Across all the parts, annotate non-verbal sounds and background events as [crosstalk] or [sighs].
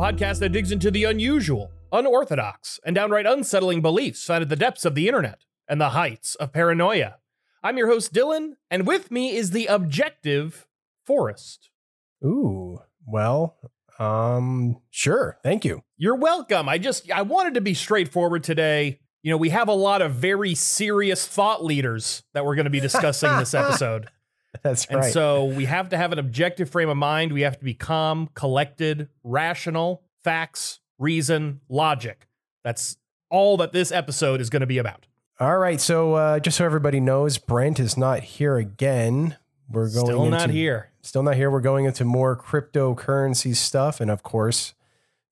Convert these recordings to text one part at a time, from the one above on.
Podcast that digs into the unusual, unorthodox, and downright unsettling beliefs found at the depths of the internet and the heights of paranoia. I'm your host, Dylan, and with me is the objective Forrest. Ooh, well, um, sure. Thank you. You're welcome. I just I wanted to be straightforward today. You know, we have a lot of very serious thought leaders that we're going to be discussing this [laughs] episode. [laughs] That's right. And so we have to have an objective frame of mind. We have to be calm, collected, rational, facts, reason, logic. That's all that this episode is going to be about. All right. So, uh, just so everybody knows, Brent is not here again. We're going Still into, not here. Still not here. We're going into more cryptocurrency stuff, and of course,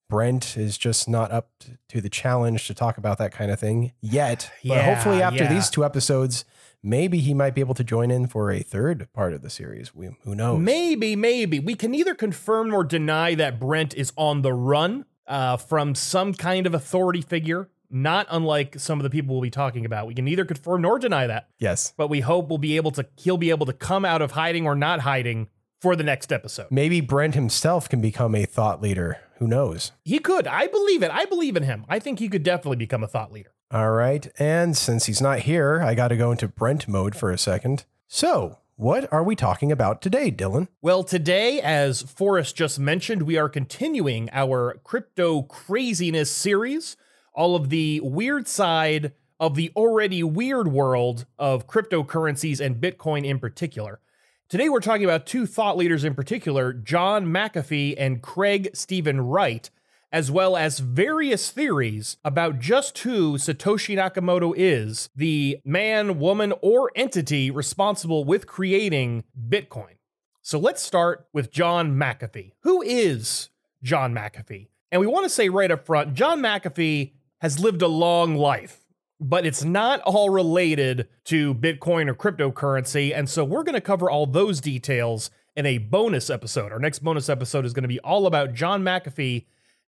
Brent is just not up to the challenge to talk about that kind of thing yet. But Yeah, hopefully, after yeah. these two episodes, maybe he might be able to join in for a third part of the series. We, who knows? Maybe, maybe. We can neither confirm nor deny that Brent is on the run uh, from some kind of authority figure, not unlike some of the people we'll be talking about. We can neither confirm nor deny that, Yes. but we hope we'll be able to he'll be able to come out of hiding or not hiding for the next episode. Maybe Brent himself can become a thought leader. Who knows? He could. I believe it. I believe in him. I think he could definitely become a thought leader. All right. And since he's not here, I got to go into Brent mode for a second. So, what are we talking about today, Dylan? Well, today, as Forrest just mentioned, we are continuing our crypto craziness series, all of the weird side of the already weird world of cryptocurrencies and Bitcoin in particular. Today, we're talking about two thought leaders in particular, John McAfee and Craig Stephen Wright, as well as various theories about just who Satoshi Nakamoto is, the man, woman, or entity responsible with creating Bitcoin. So let's start with John McAfee. Who is John McAfee? And we want to say right up front John McAfee has lived a long life, but it's not all related to Bitcoin or cryptocurrency. And so we're going to cover all those details in a bonus episode. Our next bonus episode is going to be all about John McAfee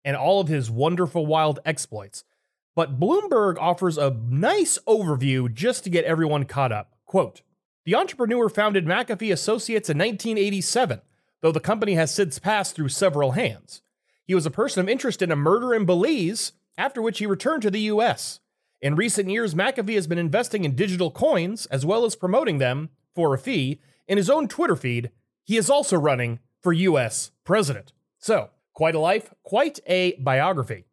and all of his wonderful wild exploits. But Bloomberg offers a nice overview just to get everyone caught up. Quote The entrepreneur founded McAfee Associates in 1987, though the company has since passed through several hands. He was a person of interest in a murder in Belize, after which he returned to the US. In recent years, McAfee has been investing in digital coins as well as promoting them for a fee in his own Twitter feed. He is also running for US president. So, quite a life, quite a biography.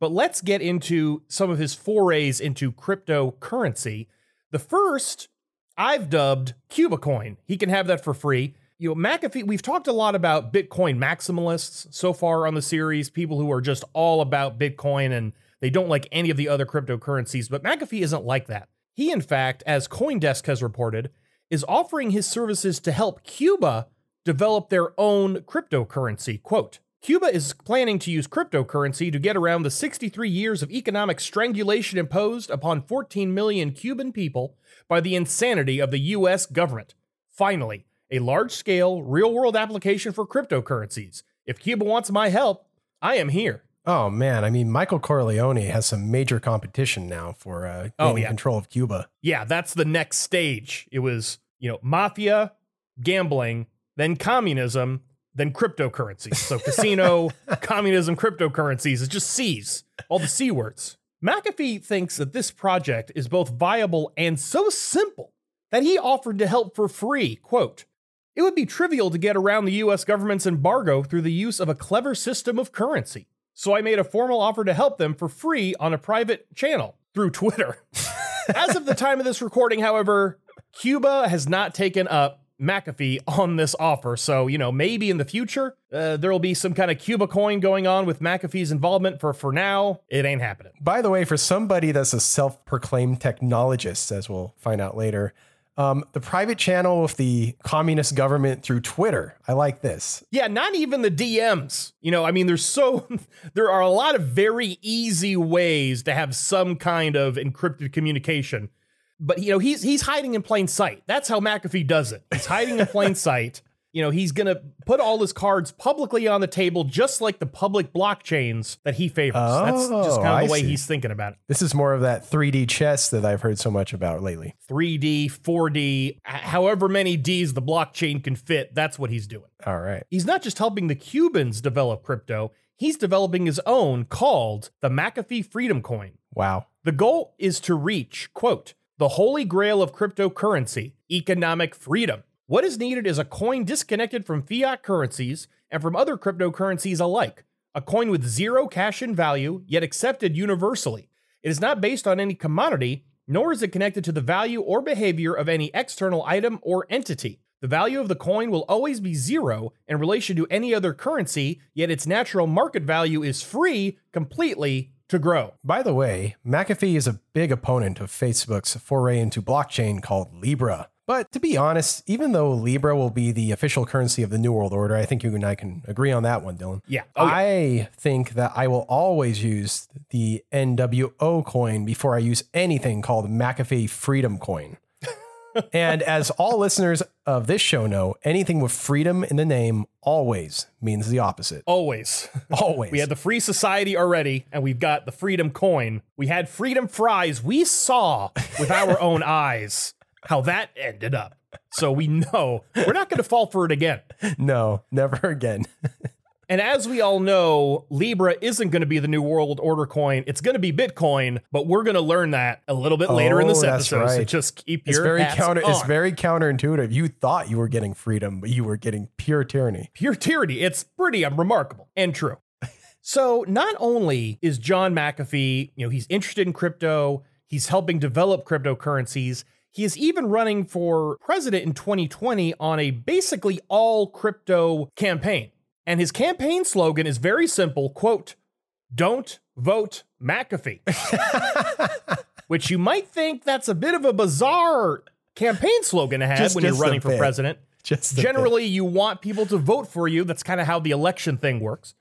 But let's get into some of his forays into cryptocurrency. The first I've dubbed Cuba Coin. He can have that for free. You know, McAfee, we've talked a lot about Bitcoin maximalists so far on the series, people who are just all about Bitcoin and they don't like any of the other cryptocurrencies, but McAfee isn't like that. He, in fact, as Coindesk has reported, is offering his services to help Cuba develop their own cryptocurrency. Quote, Cuba is planning to use cryptocurrency to get around the 63 years of economic strangulation imposed upon 14 million Cuban people by the insanity of the US government. Finally, a large scale, real world application for cryptocurrencies. If Cuba wants my help, I am here. Oh, man. I mean, Michael Corleone has some major competition now for uh, Oh, yeah. control of Cuba. Yeah, that's the next stage. It was, you know, mafia, gambling, then communism, then cryptocurrencies. So casino, [laughs] communism, cryptocurrencies is just C's, all the C words. McAfee thinks that this project is both viable and so simple that he offered to help for free. Quote, it would be trivial to get around the US government's embargo through the use of a clever system of currency. So I made a formal offer to help them for free on a private channel through Twitter. [laughs] As of the time of this recording, however, Cuba has not taken up McAfee on this offer. So, you know, maybe in the future, uh, there will be some kind of Cuba coin going on with McAfee's involvement. For for now, it ain't happening. By the way, for somebody that's a self proclaimed technologist, as we'll find out later, um, the private channel with the communist government through Twitter. I like this. Yeah, not even the DMs. You know, I mean, there's so [laughs] there are a lot of very easy ways to have some kind of encrypted communication. But you know, he's he's hiding in plain sight. That's how McAfee does it. He's hiding in plain [laughs] sight. You know, he's going to put all his cards publicly on the table, just like the public blockchains that he favors. That's just Oh, kind of I the way see. he's thinking about it. This is more of that 3D chess that I've heard so much about lately. 3D, 4D, however many Ds the blockchain can fit, that's what he's doing. All right. He's not just helping the Cubans develop crypto, he's developing his own called the McAfee Freedom Coin. Wow. The goal is to reach, quote, the holy grail of cryptocurrency, economic freedom. What is needed is a coin disconnected from fiat currencies and from other cryptocurrencies alike. A coin with zero cash in value, yet accepted universally. It is not based on any commodity, nor is it connected to the value or behavior of any external item or entity. The value of the coin will always be zero in relation to any other currency, yet its natural market value is free completely to grow. By the way, McAfee is a big opponent of Facebook's foray into blockchain called Libra. But to be honest, even though Libra will be the official currency of the New World Order, I think you and I can agree on that one, Dylan. Yeah. Oh, yeah. I think that I will always use the NWO coin before I use anything called McAfee Freedom Coin. And as all listeners of this show know, anything with freedom in the name always means the opposite. Always. Always. We had the free society already, and we've got the freedom coin. We had freedom fries. We saw with our [laughs] own eyes how that ended up. So we know we're not going to fall for it again. no, never again. [laughs] And as we all know, Libra isn't going to be the new world order coin. It's going to be Bitcoin, but we're going to learn that a little bit later in this Oh, episode. So right. just keep It's your very counter. It's very counterintuitive. You thought you were getting freedom, but you were getting pure tyranny. pure tyranny. It's pretty remarkable and true. [laughs] so not only is John McAfee, you know, he's interested in crypto, he's helping develop cryptocurrencies. He is even running for president in 2020 on a basically all crypto campaign. And his campaign slogan is very simple, quote, "Don't vote McAfee." [laughs] Which you might think that's a bit of a bizarre campaign slogan to have Just- when you're running for president. Just. Generally, you want people to vote for you. That's kind of how the election thing works.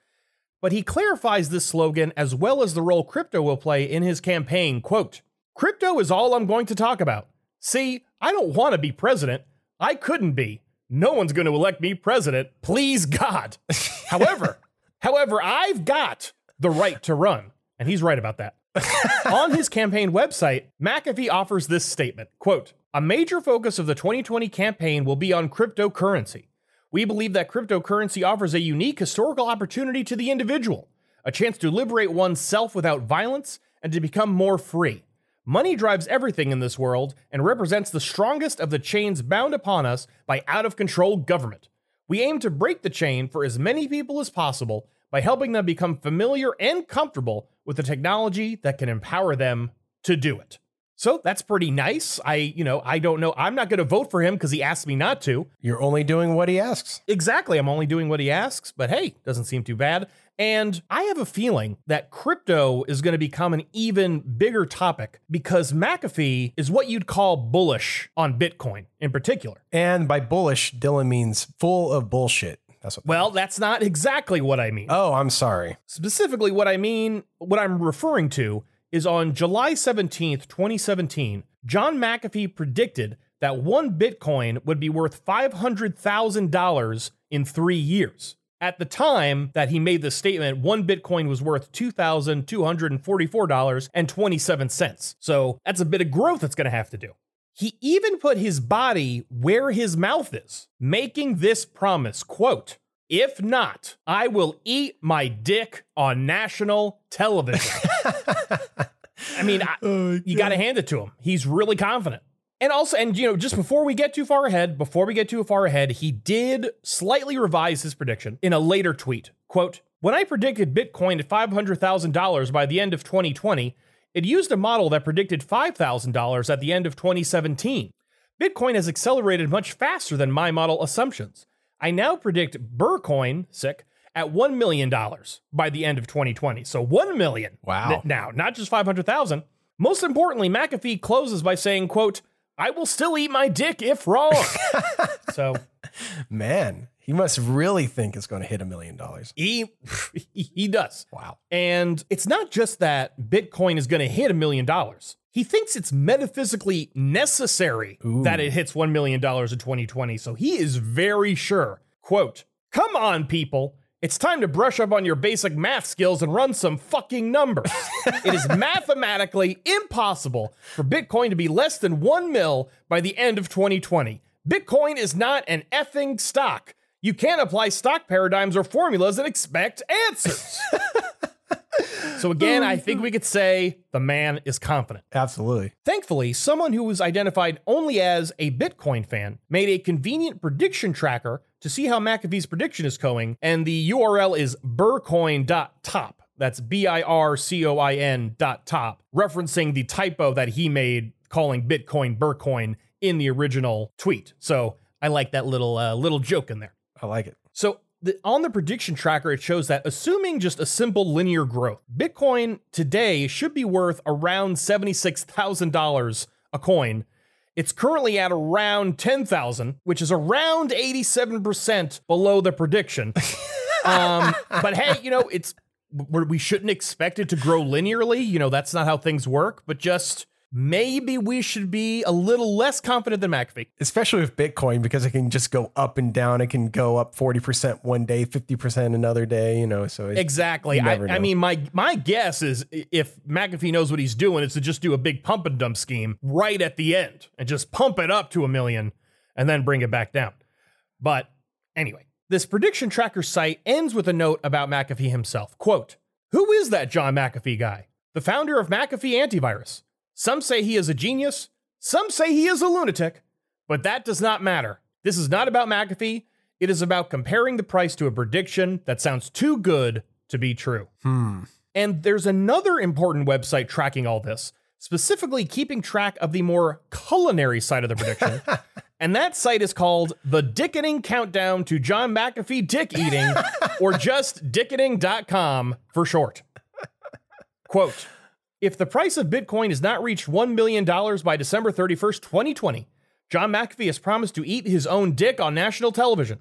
But he clarifies this slogan as well as the role crypto will play in his campaign. Quote, Crypto is all I'm going to talk about. See, I don't want to be president. I couldn't be. No one's going to elect me president. Please God. [laughs] however, however, I've got the right to run. And he's right about that. [laughs] On his campaign website, McAfee offers this statement quote, A major focus of the 2020 campaign will be on cryptocurrency. We believe that cryptocurrency offers a unique historical opportunity to the individual, a chance to liberate oneself without violence and to become more free. Money drives everything in this world and represents the strongest of the chains bound upon us by out of control government. We aim to break the chain for as many people as possible by helping them become familiar and comfortable with the technology that can empower them to do it. So that's pretty nice. I, you know, I don't know. I'm not going to vote for him because he asked me not to. You're only doing what he asks. Exactly. I'm only doing what he asks, but hey, doesn't seem too bad. And I have a feeling that crypto is going to become an even bigger topic because McAfee is what you'd call bullish on Bitcoin in particular. And by bullish, Dylan means full of bullshit. That's what. Well, that's not exactly what I mean. oh, I'm sorry. Specifically, what I mean, what I'm referring to is on July 17th, 2017, John McAfee predicted that one Bitcoin would be worth $500,000 in three years. At the time that he made this statement, one Bitcoin was worth $2,244.27. So that's a bit of growth it's going to have to do. He even put his body where his mouth is, making this promise, quote, if not, I will eat my dick on national television. [laughs] I mean, I, oh, you got to hand it to him. He's really confident. And also, and you know, just before we get too far ahead, before we get too far ahead, he did slightly revise his prediction in a later tweet. Quote, when I predicted Bitcoin at $500,000 by the end of 2020, it used a model that predicted $5,000 at the end of 2017. Bitcoin has accelerated much faster than my model assumptions. I now predict Bircoin, sick, at $1 million by the end of 2020. So 1 million. Wow. N- now, not just 500,000. Most importantly, McAfee closes by saying, quote, I will still eat my dick if wrong. [laughs] so Man, he must really think it's going to hit a million dollars. he [laughs] he does. Wow. And it's not just that Bitcoin is going to hit a million dollars. he thinks it's metaphysically necessary Ooh. that it hits $1 million in 2020. So he is very sure. Quote, Come on, people. It's time to brush up on your basic math skills and run some fucking numbers. it is [laughs] mathematically impossible for Bitcoin to be less than 1 mil by the end of 2020. Bitcoin is not an effing stock. You can't apply stock paradigms or formulas and expect answers. so again, I think we could say the man is confident. Absolutely. Thankfully, someone who was identified only as a Bitcoin fan made a convenient prediction tracker to see how McAfee's prediction is going, and the URL is bircoin.top. That's B I R C O I N dot top, referencing the typo that he made calling Bitcoin Bircoin in the original tweet. So I like that little uh, little joke in there. I like it. So the, on the prediction tracker, it shows that assuming just a simple linear growth, Bitcoin today should be worth around $76,000 a coin. It's currently at around 10,000, which is around 87% below the prediction. [laughs] um, but hey, you know, it's we shouldn't expect it to grow linearly. You know, that's not how things work, but just maybe we should be a little less confident than McAfee. Especially with Bitcoin because it can just go up and down. It can go up 40% one day, 50% another day, you know, so Exactly. I, I mean, my my guess is if McAfee knows what he's doing, it's to just do a big pump and dump scheme right at the end and just pump it up to a million and then bring it back down. But anyway, this prediction tracker site ends with a note about McAfee himself. Quote, Who is that John McAfee guy? The founder of McAfee Antivirus. Some say he is a genius, some say he is a lunatic, but that does not matter. This is not about McAfee. It is about comparing the price to a prediction that sounds too good to be true. Hmm. And there's another important website tracking all this, specifically keeping track of the more culinary side of the prediction. [laughs] and that site is called The Dickening Countdown to John McAfee Dick Eating, or just dickening.com for short. Quote If the price of Bitcoin has not reached $1 million by December 31st, 2020, John McAfee has promised to eat his own dick on national television.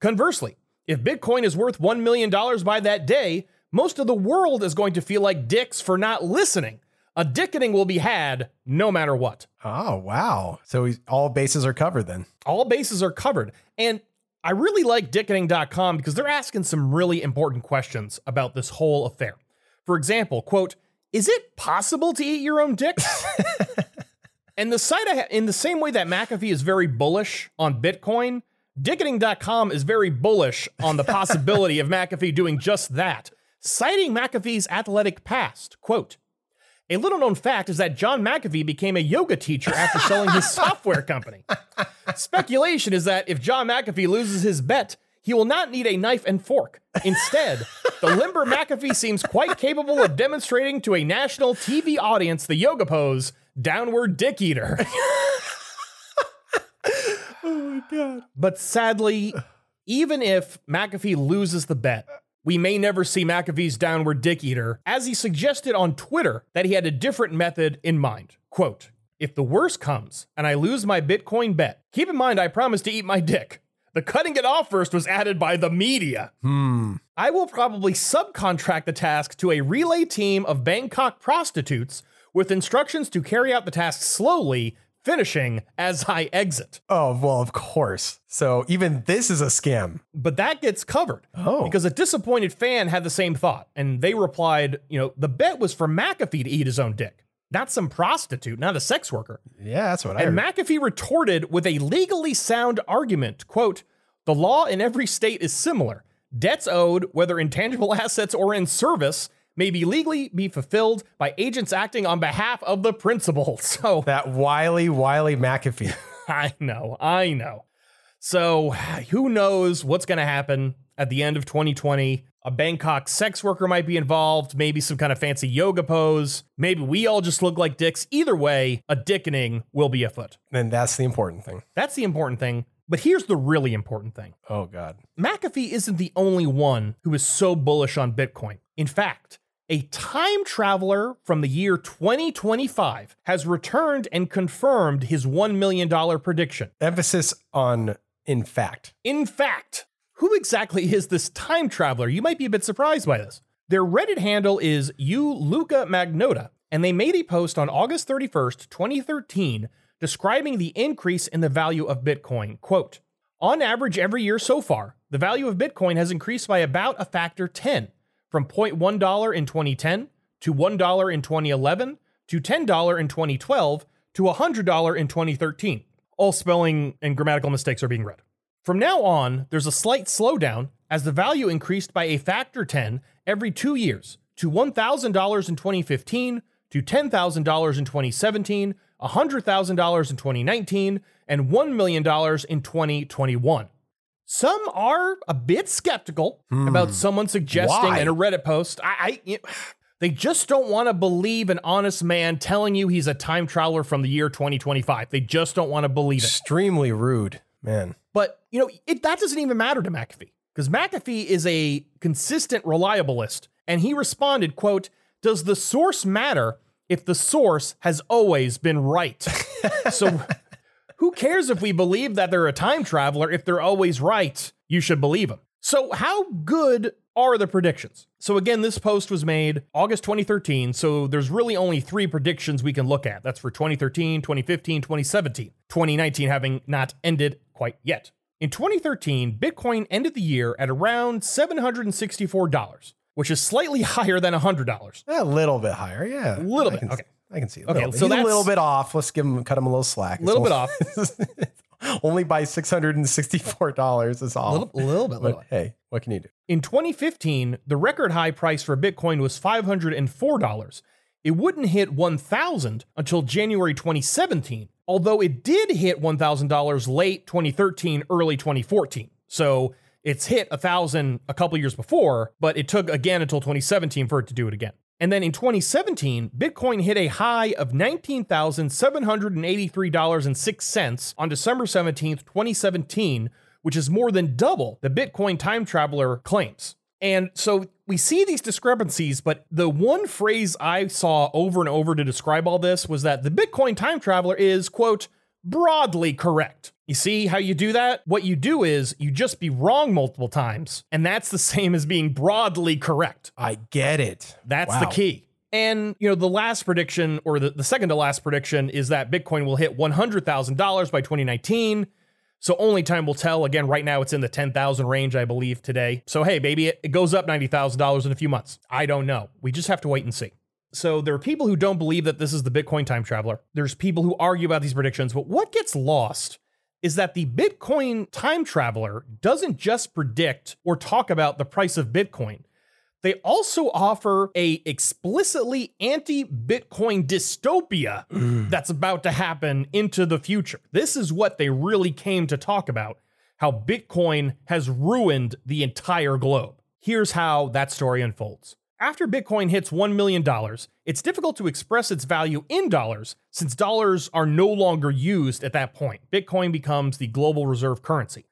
Conversely, if Bitcoin is worth $1 million by that day, most of the world is going to feel like dicks for not listening. A dickening will be had no matter what. Oh, wow. So he's, all bases are covered then. All bases are covered. And I really like dickening.com because they're asking some really important questions about this whole affair. For example, quote, is it possible to eat your own dick? [laughs] and the site, ha- in the same way that McAfee is very bullish on Bitcoin, dickening.com is very bullish on the possibility of McAfee doing just that, citing McAfee's athletic past. Quote, a little known fact is that John McAfee became a yoga teacher after selling his [laughs] software company. Speculation is that if John McAfee loses his bet, he will not need a knife and fork. Instead, the limber McAfee seems quite capable of demonstrating to a national TV audience the yoga pose, downward dick eater. [laughs] Oh, my God. But sadly, even if McAfee loses the bet, we may never see McAfee's downward dick eater, as he suggested on Twitter that he had a different method in mind. Quote, if the worst comes and I lose my Bitcoin bet, keep in mind I promised to eat my dick. The cutting it off first was added by the media. Hmm. I will probably subcontract the task to a relay team of Bangkok prostitutes with instructions to carry out the task slowly, finishing as I exit. Oh, well, of course. So even this is a scam. But that gets covered. Oh. Because a disappointed fan had the same thought, and they replied, you know, the bet was for McAfee to eat his own dick, not some prostitute, not a sex worker. Yeah, that's what I And heard. McAfee retorted with a legally sound argument, quote, the law in every state is similar. Debts owed, whether in tangible [laughs] assets or in service, may be legally be fulfilled by agents acting on behalf of the principal. [laughs] So that wily, wily McAfee. [laughs] I know, I know. So who knows what's going to happen at the end of 2020? A Bangkok sex worker might be involved, maybe some kind of fancy yoga pose. Maybe we all just look like dicks. Either way, a dickening will be afoot. and that's the important thing. That's the important thing. But here's the really important thing Oh, God. McAfee isn't the only one who is so bullish on Bitcoin. In fact, a time traveler from the year 2025 has returned and confirmed his $1 million prediction. Emphasis on in fact. In fact, who exactly is this time traveler? You might be a bit surprised by this. Their Reddit handle is you Luka Magnotta, and they made a post on August 31st, 2013, describing the increase in the value of Bitcoin. Quote, on average, every year so far, the value of Bitcoin has increased by about a factor 10, from $0.1 in 2010 to $1 in 2011 to $10 in 2012 to $100 in 2013. All spelling and grammatical mistakes are being read. From now on, there's a slight slowdown as the value increased by a factor 10 every two years to $1,000 in 2015, to $10,000 in 2017, $100,000 in 2019, and $1 million in 2021. Some are a bit skeptical hmm. about someone suggesting Why? in a Reddit post. I, I they just don't want to believe an honest man telling you he's a time traveler from the year 2025. They just don't want to believe it. Extremely rude, man. You know, it, that doesn't even matter to McAfee because McAfee is a consistent reliabilist, and he responded, "quote Does the source matter if the source has always been right?" [laughs] so, who cares if we believe that they're a time traveler if they're always right? You should believe them. So, how good are the predictions? So, again, this post was made August 2013. So, there's really only three predictions we can look at. That's for 2013, 2015, 2017. 2019 having not ended quite yet. In 2013, Bitcoin ended the year at around $764, which is slightly [laughs] higher than $100. A little bit higher, yeah. A little I bit, can- okay. I can see. it. Okay, bit. so He's a little bit off. Let's give him cut him a little slack. A little bit off. [laughs] Only by six hundred and sixty-four dollars is all. little, little bit, little but hey, what can you do? In 2015, the record high price for Bitcoin was $504. It wouldn't hit 1000 until January 2017, although it did hit $1,000 late 2013, early 2014. So it's hit 1000 a couple years before, but it took again until 2017 for it to do it again. And then in 2017, Bitcoin hit a high of $19,783.06 on December 17th, 2017, which is more than double the Bitcoin time traveler claims. And so we see these discrepancies, but the one phrase I saw over and over to describe all this was that the Bitcoin time traveler is, quote, broadly correct. You see how you do that? What you do is you just be wrong multiple times, and that's the [laughs] same as being broadly correct. I get it. That's the key. And you know, the last prediction, or the, the second to last prediction, is that Bitcoin will hit one hundred thousand dollars by 2019. So only time will tell. Again, right now it's in the ten thousand range, I believe today. So hey, baby, it, it goes up ninety thousand dollars in a few months. I don't know. We just have to wait and see. So there are people who don't believe that this is the Bitcoin time traveler. There's people who argue about these predictions, but what gets lost is that the Bitcoin time traveler doesn't just predict or talk about the price of Bitcoin. They also offer a explicitly anti-Bitcoin dystopia mm. that's about to happen into the future. This is what they really came to talk about, how Bitcoin has ruined the entire globe. Here's how that story unfolds. After Bitcoin hits $1 million, it's difficult to express its value in dollars since dollars are no longer used at that point. Bitcoin becomes the global reserve currency.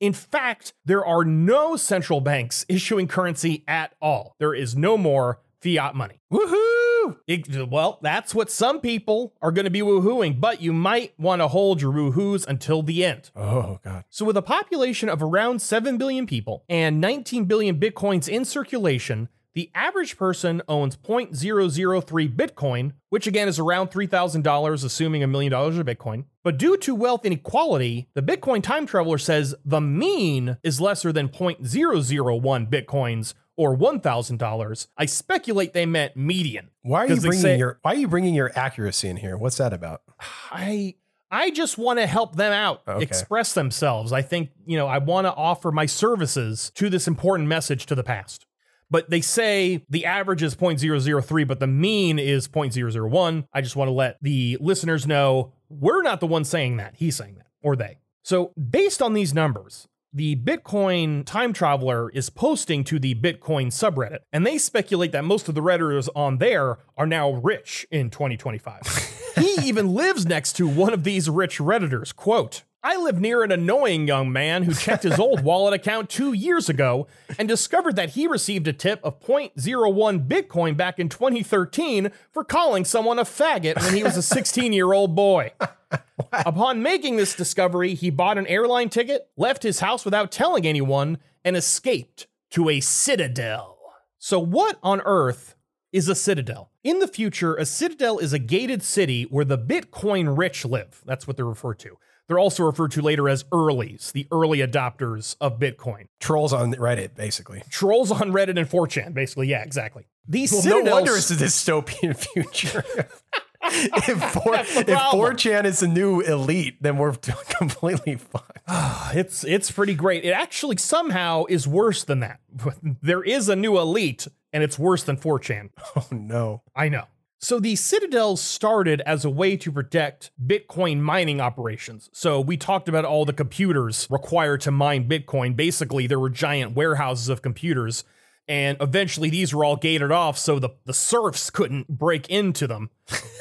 In fact, there are no central banks [laughs] issuing currency at all. There is no more fiat money. Woohoo! It- well, that's what some people are going to be woohooing, but you might want to hold your woohoos until the end. Oh god. So, with a population of around 7 billion people and 19 billion bitcoins in circulation, the average person owns 0.003 Bitcoin, which again is around $3,000, assuming a million dollars of Bitcoin. But due to wealth inequality, the Bitcoin time traveler says the mean is lesser than 0.001 Bitcoins or $1,000. I speculate they meant median. Why are you bringing say- your Why are you bringing your accuracy in here? What's that about? [sighs] I I just want to help them out, Okay. express themselves. I think, you know, I want to offer my services to this important message to the past. But they say the average is 0.003, but the mean is 0.001. I just want to let the listeners know we're not the ones saying that. He's saying that, or they. So, based on these numbers, the Bitcoin time traveler is posting to the Bitcoin subreddit, and they speculate that most of the Redditors on there are now rich in 2025. [laughs] he even lives next to one of these rich Redditors. Quote, I live near an annoying young man who checked his old [laughs] wallet account two years ago and discovered that he received a tip of 0.01 Bitcoin back in 2013 for calling someone a faggot when he was a 16 year old boy. [laughs] Upon making this discovery, he bought an airline ticket, left his house without telling anyone, and escaped to a citadel. So, what on earth is a citadel. In the future, a citadel is a gated city where the Bitcoin rich live. That's what they're referred to. They're also referred to later as earlies, the early adopters of Bitcoin. Trolls on Reddit, basically. Trolls on Reddit and 4chan, basically. Yeah, exactly. These well, citadels, no wonder it's a dystopian future. [laughs] if, four, if 4chan is the new elite, then we're [laughs] completely fucked. Ah, it's it's pretty great. It actually somehow is worse than that. [laughs] There is a new elite, and it's worse than 4chan. Oh no. I know. So the citadels started as a way to protect Bitcoin mining operations. So we talked about all the computers required to mine Bitcoin. Basically, there were giant warehouses of computers, and eventually these were all gated off so the, the serfs couldn't break into them.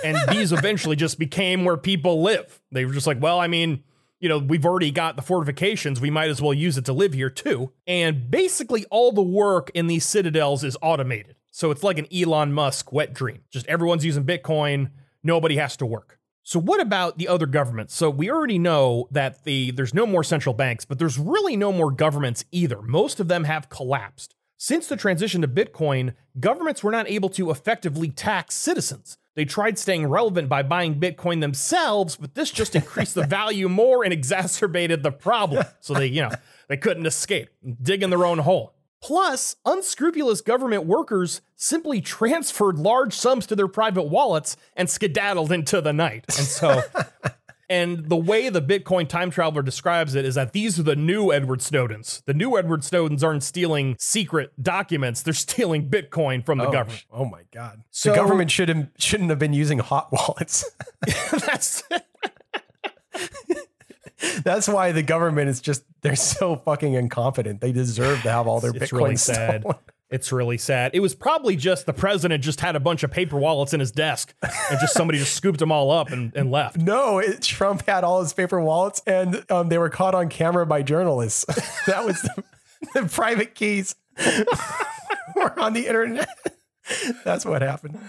And [laughs] these eventually just became where people live. They were just like, well, I mean, you know, we've already got the fortifications. We might as well use it to live here too. And basically, all the work in these citadels is automated. So it's like an Elon Musk wet dream. Just everyone's using Bitcoin, nobody has to work. So what about the other governments? So we already know that the there's no more central banks, but there's really no more governments either. Most of them have collapsed. Since the transition to Bitcoin, governments were not able to effectively tax citizens. They tried staying relevant by buying Bitcoin themselves, but this just increased the [laughs] value more and exacerbated the problem. So they, you know, they couldn't escape, digging their own hole. Plus, unscrupulous government workers simply transferred large sums to their private wallets and skedaddled into the night. And so, [laughs] and the way the Bitcoin time traveler describes it is that these are the new Edward Snowdens. The new Edward Snowdens aren't stealing secret documents, they're stealing Bitcoin from the oh, government. Oh my god. So- the government shouldn't shouldn't have been using hot wallets. [laughs] That's [laughs] That's why the government is just they're so fucking incompetent. They deserve to have all their [sighs] it's Bitcoin really sad. stolen. It's really sad. It was probably just the president just had a bunch of paper wallets in his desk and just somebody just scooped them all up and, and left. No, it, Trump had all his paper wallets, and um, they were caught on camera by journalists. [laughs] that was the, the private keys [laughs] were on the internet. That's what happened.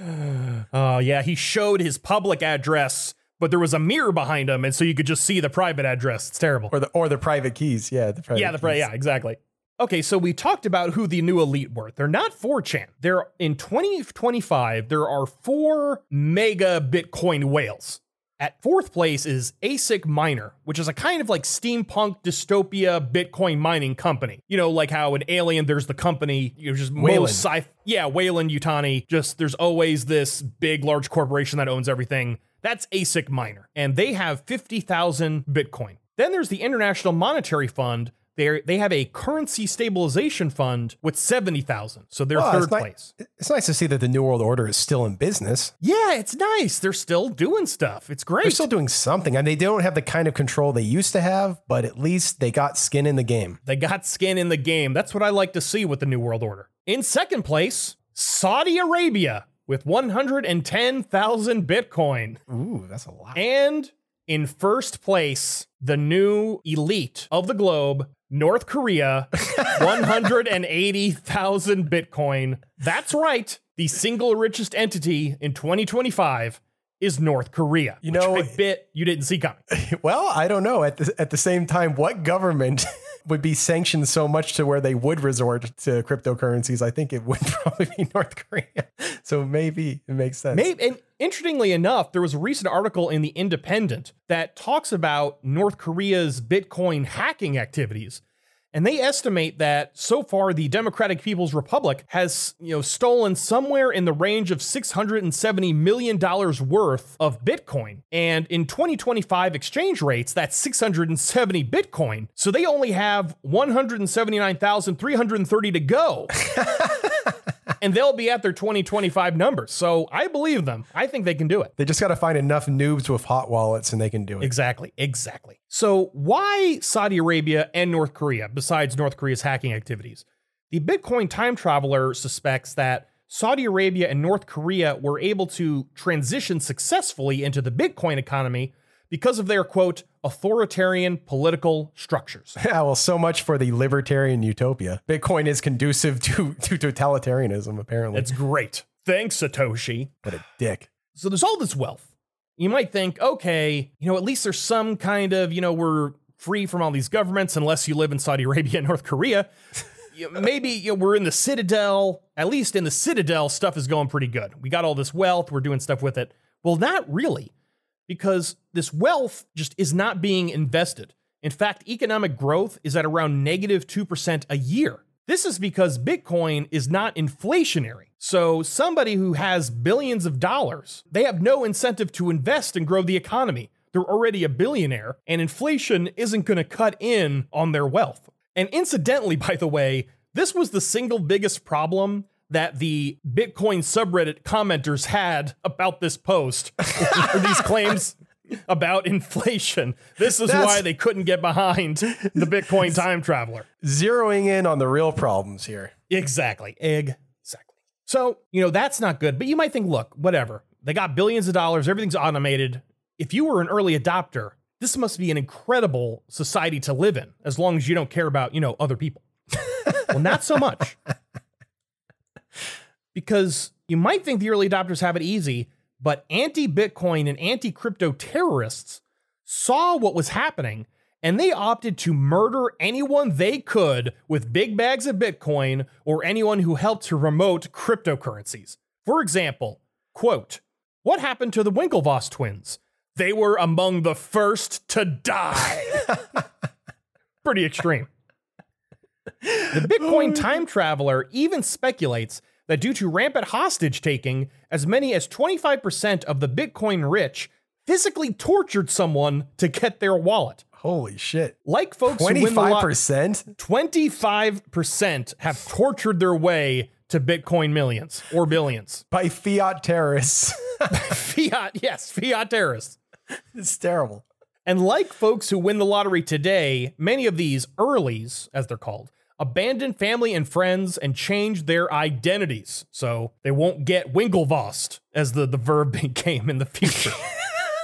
Oh, [sighs] yeah. He showed his public address, but there was a mirror behind him. And so you could just see the private address. It's terrible. Or the or the private keys. Yeah, the private Yeah, the pri- yeah, exactly. Okay, so we talked about who the new elite were. They're not 4chan. They're in 2025, there are four mega Bitcoin whales. At fourth place is ASIC Miner, which is a kind of like steampunk dystopia Bitcoin mining company. You know, like how in Alien there's the company, you know, just Weyland. most sci yeah, Weyland Yutani. Just there's always this big large corporation that owns everything. That's ASIC Miner, and they have 50,000 Bitcoin. Then there's the International Monetary Fund. They they have a currency stabilization fund with 70,000. So they're Well, third it's place. It's nice to see that the New World Order is still in business. Yeah, it's nice. They're still doing stuff. It's great. They're still doing something. I mean, they don't have the kind of control they used to have, but at least they got skin in the game. They got skin in the game. That's what I like to see with the New World Order. In second place, Saudi Arabia with 110,000 Bitcoin. Ooh, that's a lot. And in first place, the new elite of the globe, North Korea, [laughs] 180,000 Bitcoin. That's right. The single richest entity in 2025 is North Korea. You know- I bit you didn't see coming. [laughs] Well, I don't know. At the at the same time, what government [laughs] would be sanctioned so much to where they would resort to cryptocurrencies? I think it would probably be North Korea. So maybe it makes sense. Maybe, and interestingly enough, there was a recent article in The Independent that talks about North Korea's Bitcoin hacking activities. And they estimate that so far the Democratic People's Republic has, you know, stolen somewhere in the range of 670 million dollars worth of Bitcoin. And in 2025 exchange rates, that's 670 Bitcoin. So they only have 179,330 to go. [laughs] [laughs] and they'll be at their 2025 numbers. So I believe them. I think they can do it. They just got to find enough noobs with hot wallets and they can do it. Exactly. Exactly. So why Saudi Arabia and North Korea besides North Korea's hacking activities? The Bitcoin time traveler suspects that Saudi Arabia and North Korea were able to transition successfully into the Bitcoin economy because of their quote authoritarian political structures. [laughs] Yeah, well, so much for the libertarian utopia. Bitcoin is conducive to, to totalitarianism, apparently. It's great. Thanks, Satoshi. what a dick. So there's all this wealth. You might think, okay, you know, at least there's some kind of, you know, we're free from all these governments unless you live in Saudi Arabia and North Korea. maybe you know, we're in the Citadel. At least in the Citadel, stuff is going pretty good. We got all this wealth. We're doing stuff with it. Well, not really, because this wealth just is not being invested. In fact, economic growth is at around negative 2% a year. This is because Bitcoin is not inflationary. So, somebody who has billions of dollars, they have no incentive to invest and grow the economy. They're already a billionaire, and inflation isn't going to cut in on their wealth. And incidentally, by the way, this was the single biggest problem that the Bitcoin subreddit commenters had about this post [laughs] or these claims about inflation. This is That's- why they couldn't get behind the Bitcoin time traveler. Zeroing in on the real problems here. Exactly. Exactly. So, you know, that's not good. But you might think, look, whatever. They got billions of dollars, everything's automated. If you were an early adopter, this must be an incredible society to live in, as long as you don't care about, you know, other people. [laughs] well, not so much. Because you might think the early adopters have it easy, but anti Bitcoin and anti crypto terrorists saw what was happening and they opted to murder anyone they could with big bags of Bitcoin or anyone who helped to promote cryptocurrencies. For example, quote, what happened to the Winklevoss twins? They were among the first to die. [laughs] Pretty extreme. The Bitcoin [laughs] time traveler even speculates that due to rampant hostage taking, as many as 25% of the Bitcoin rich physically tortured someone to get their wallet. Holy shit. Like folks who win the lot, 25%? 25% have tortured their way to Bitcoin millions or billions. By fiat terrorists. [laughs] fiat, yes, fiat terrorists. it's terrible. And like folks who win the lottery today, many of these earlies, as they're called, abandon family and friends and change their identities so they won't get Winklevossed, as the, the verb [laughs] became in the future.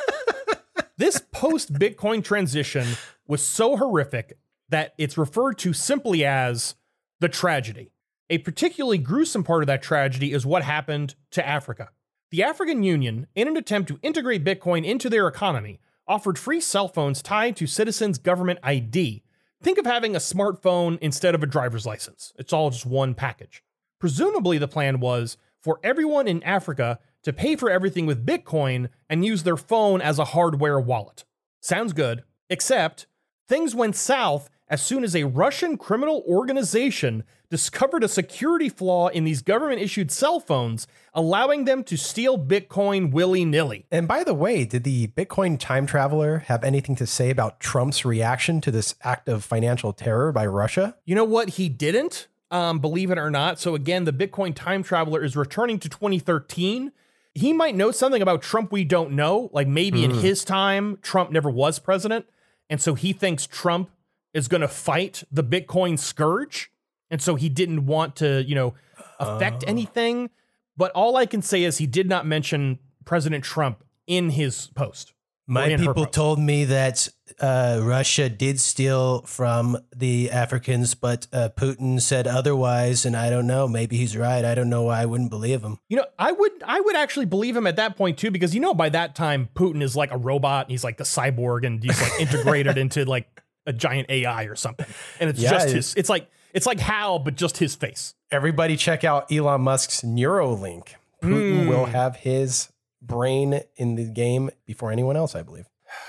[laughs] this post Bitcoin transition was so horrific that it's referred to simply as the tragedy. A particularly gruesome part of that tragedy is what happened to Africa. The African Union, in an attempt to integrate Bitcoin into their economy, offered free cell phones tied to citizens' government ID. Think of having a smartphone instead of a driver's license. It's all just one package. Presumably, the plan was for everyone in Africa to pay for everything with Bitcoin and use their phone as a hardware wallet. Sounds good, except things went south as soon as a Russian criminal organization discovered a security flaw in these government issued cell phones, allowing them to steal Bitcoin willy nilly. And by the way, did the Bitcoin time traveler have anything to say about Trump's reaction to this act of financial terror by Russia? You know what? He didn't, um, believe it or not. So, again, the Bitcoin time traveler is returning to 2013. He might know something about Trump we don't know. Like maybe in his time, Trump never was president. And so he thinks Trump is going to fight the Bitcoin scourge. And so he didn't want to, you know, affect anything. But all I can say is he did not mention President Trump in his post. My people told me that uh, Russia did steal from the Africans, but uh, Putin said otherwise, and I don't know. Maybe he's right. I don't know why I wouldn't believe him. You know, I would I would actually believe him at that point too, because you know by that time Putin is like a robot, and he's like the cyborg, and he's like [laughs] integrated into like a giant AI or something, and it's Yeah, just his. It's like it's like Hal, but just his face. Everybody check out Elon Musk's Neuralink. Putin Hmm. will have his brain in the game before anyone else, I believe.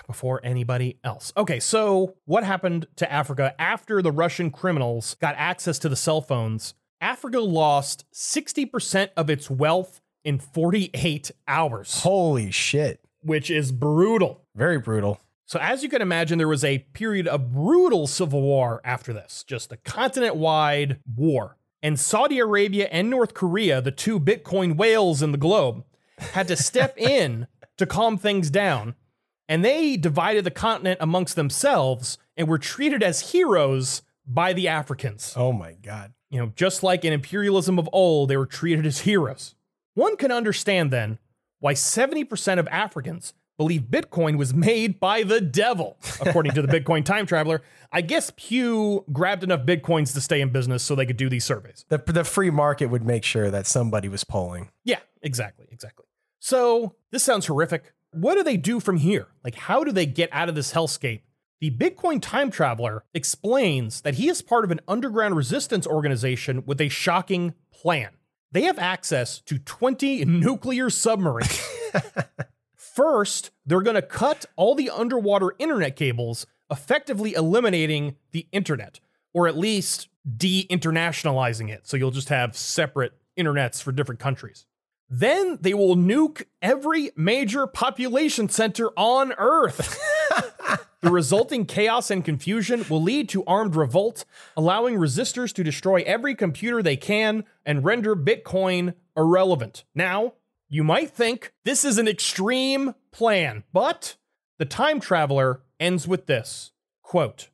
before anybody else. Okay, so what happened to Africa after the Russian criminals got access to the cell phones? Africa lost 60% of its wealth in 48 hours, Holy shit. which is brutal. Very brutal. So, as you can imagine, there was a period of brutal civil war after this, just a continent wide war. And Saudi Arabia and North Korea, the two Bitcoin whales in the globe, had to step [laughs] in to calm things down. And they divided the continent amongst themselves and were treated as heroes by the Africans. Oh my God. You know, just like in imperialism of old, they were treated as heroes. One can understand then why 70% of Africans believe Bitcoin was made by the devil, according to the [laughs] Bitcoin time traveler. I guess Pew grabbed enough Bitcoins to stay in business so they could do these surveys. The, the free market would make sure that somebody was polling. Yeah, exactly, exactly. So this sounds horrific. What do they do from here? Like, how do they get out of this hellscape The Bitcoin time traveler explains that he is part of an underground resistance organization with a shocking plan. They have access to 20 nuclear submarines. [laughs] First, they're going to cut all the underwater internet cables, effectively eliminating the internet, or at least de internationalizing it. So you'll just have separate internets for different countries. Then they will nuke every major population center on Earth. [laughs] the resulting chaos and confusion will lead to armed revolt, allowing resistors to destroy every computer they can and render Bitcoin irrelevant. Now, you might think this is an extreme plan, but the time traveler ends with this quote,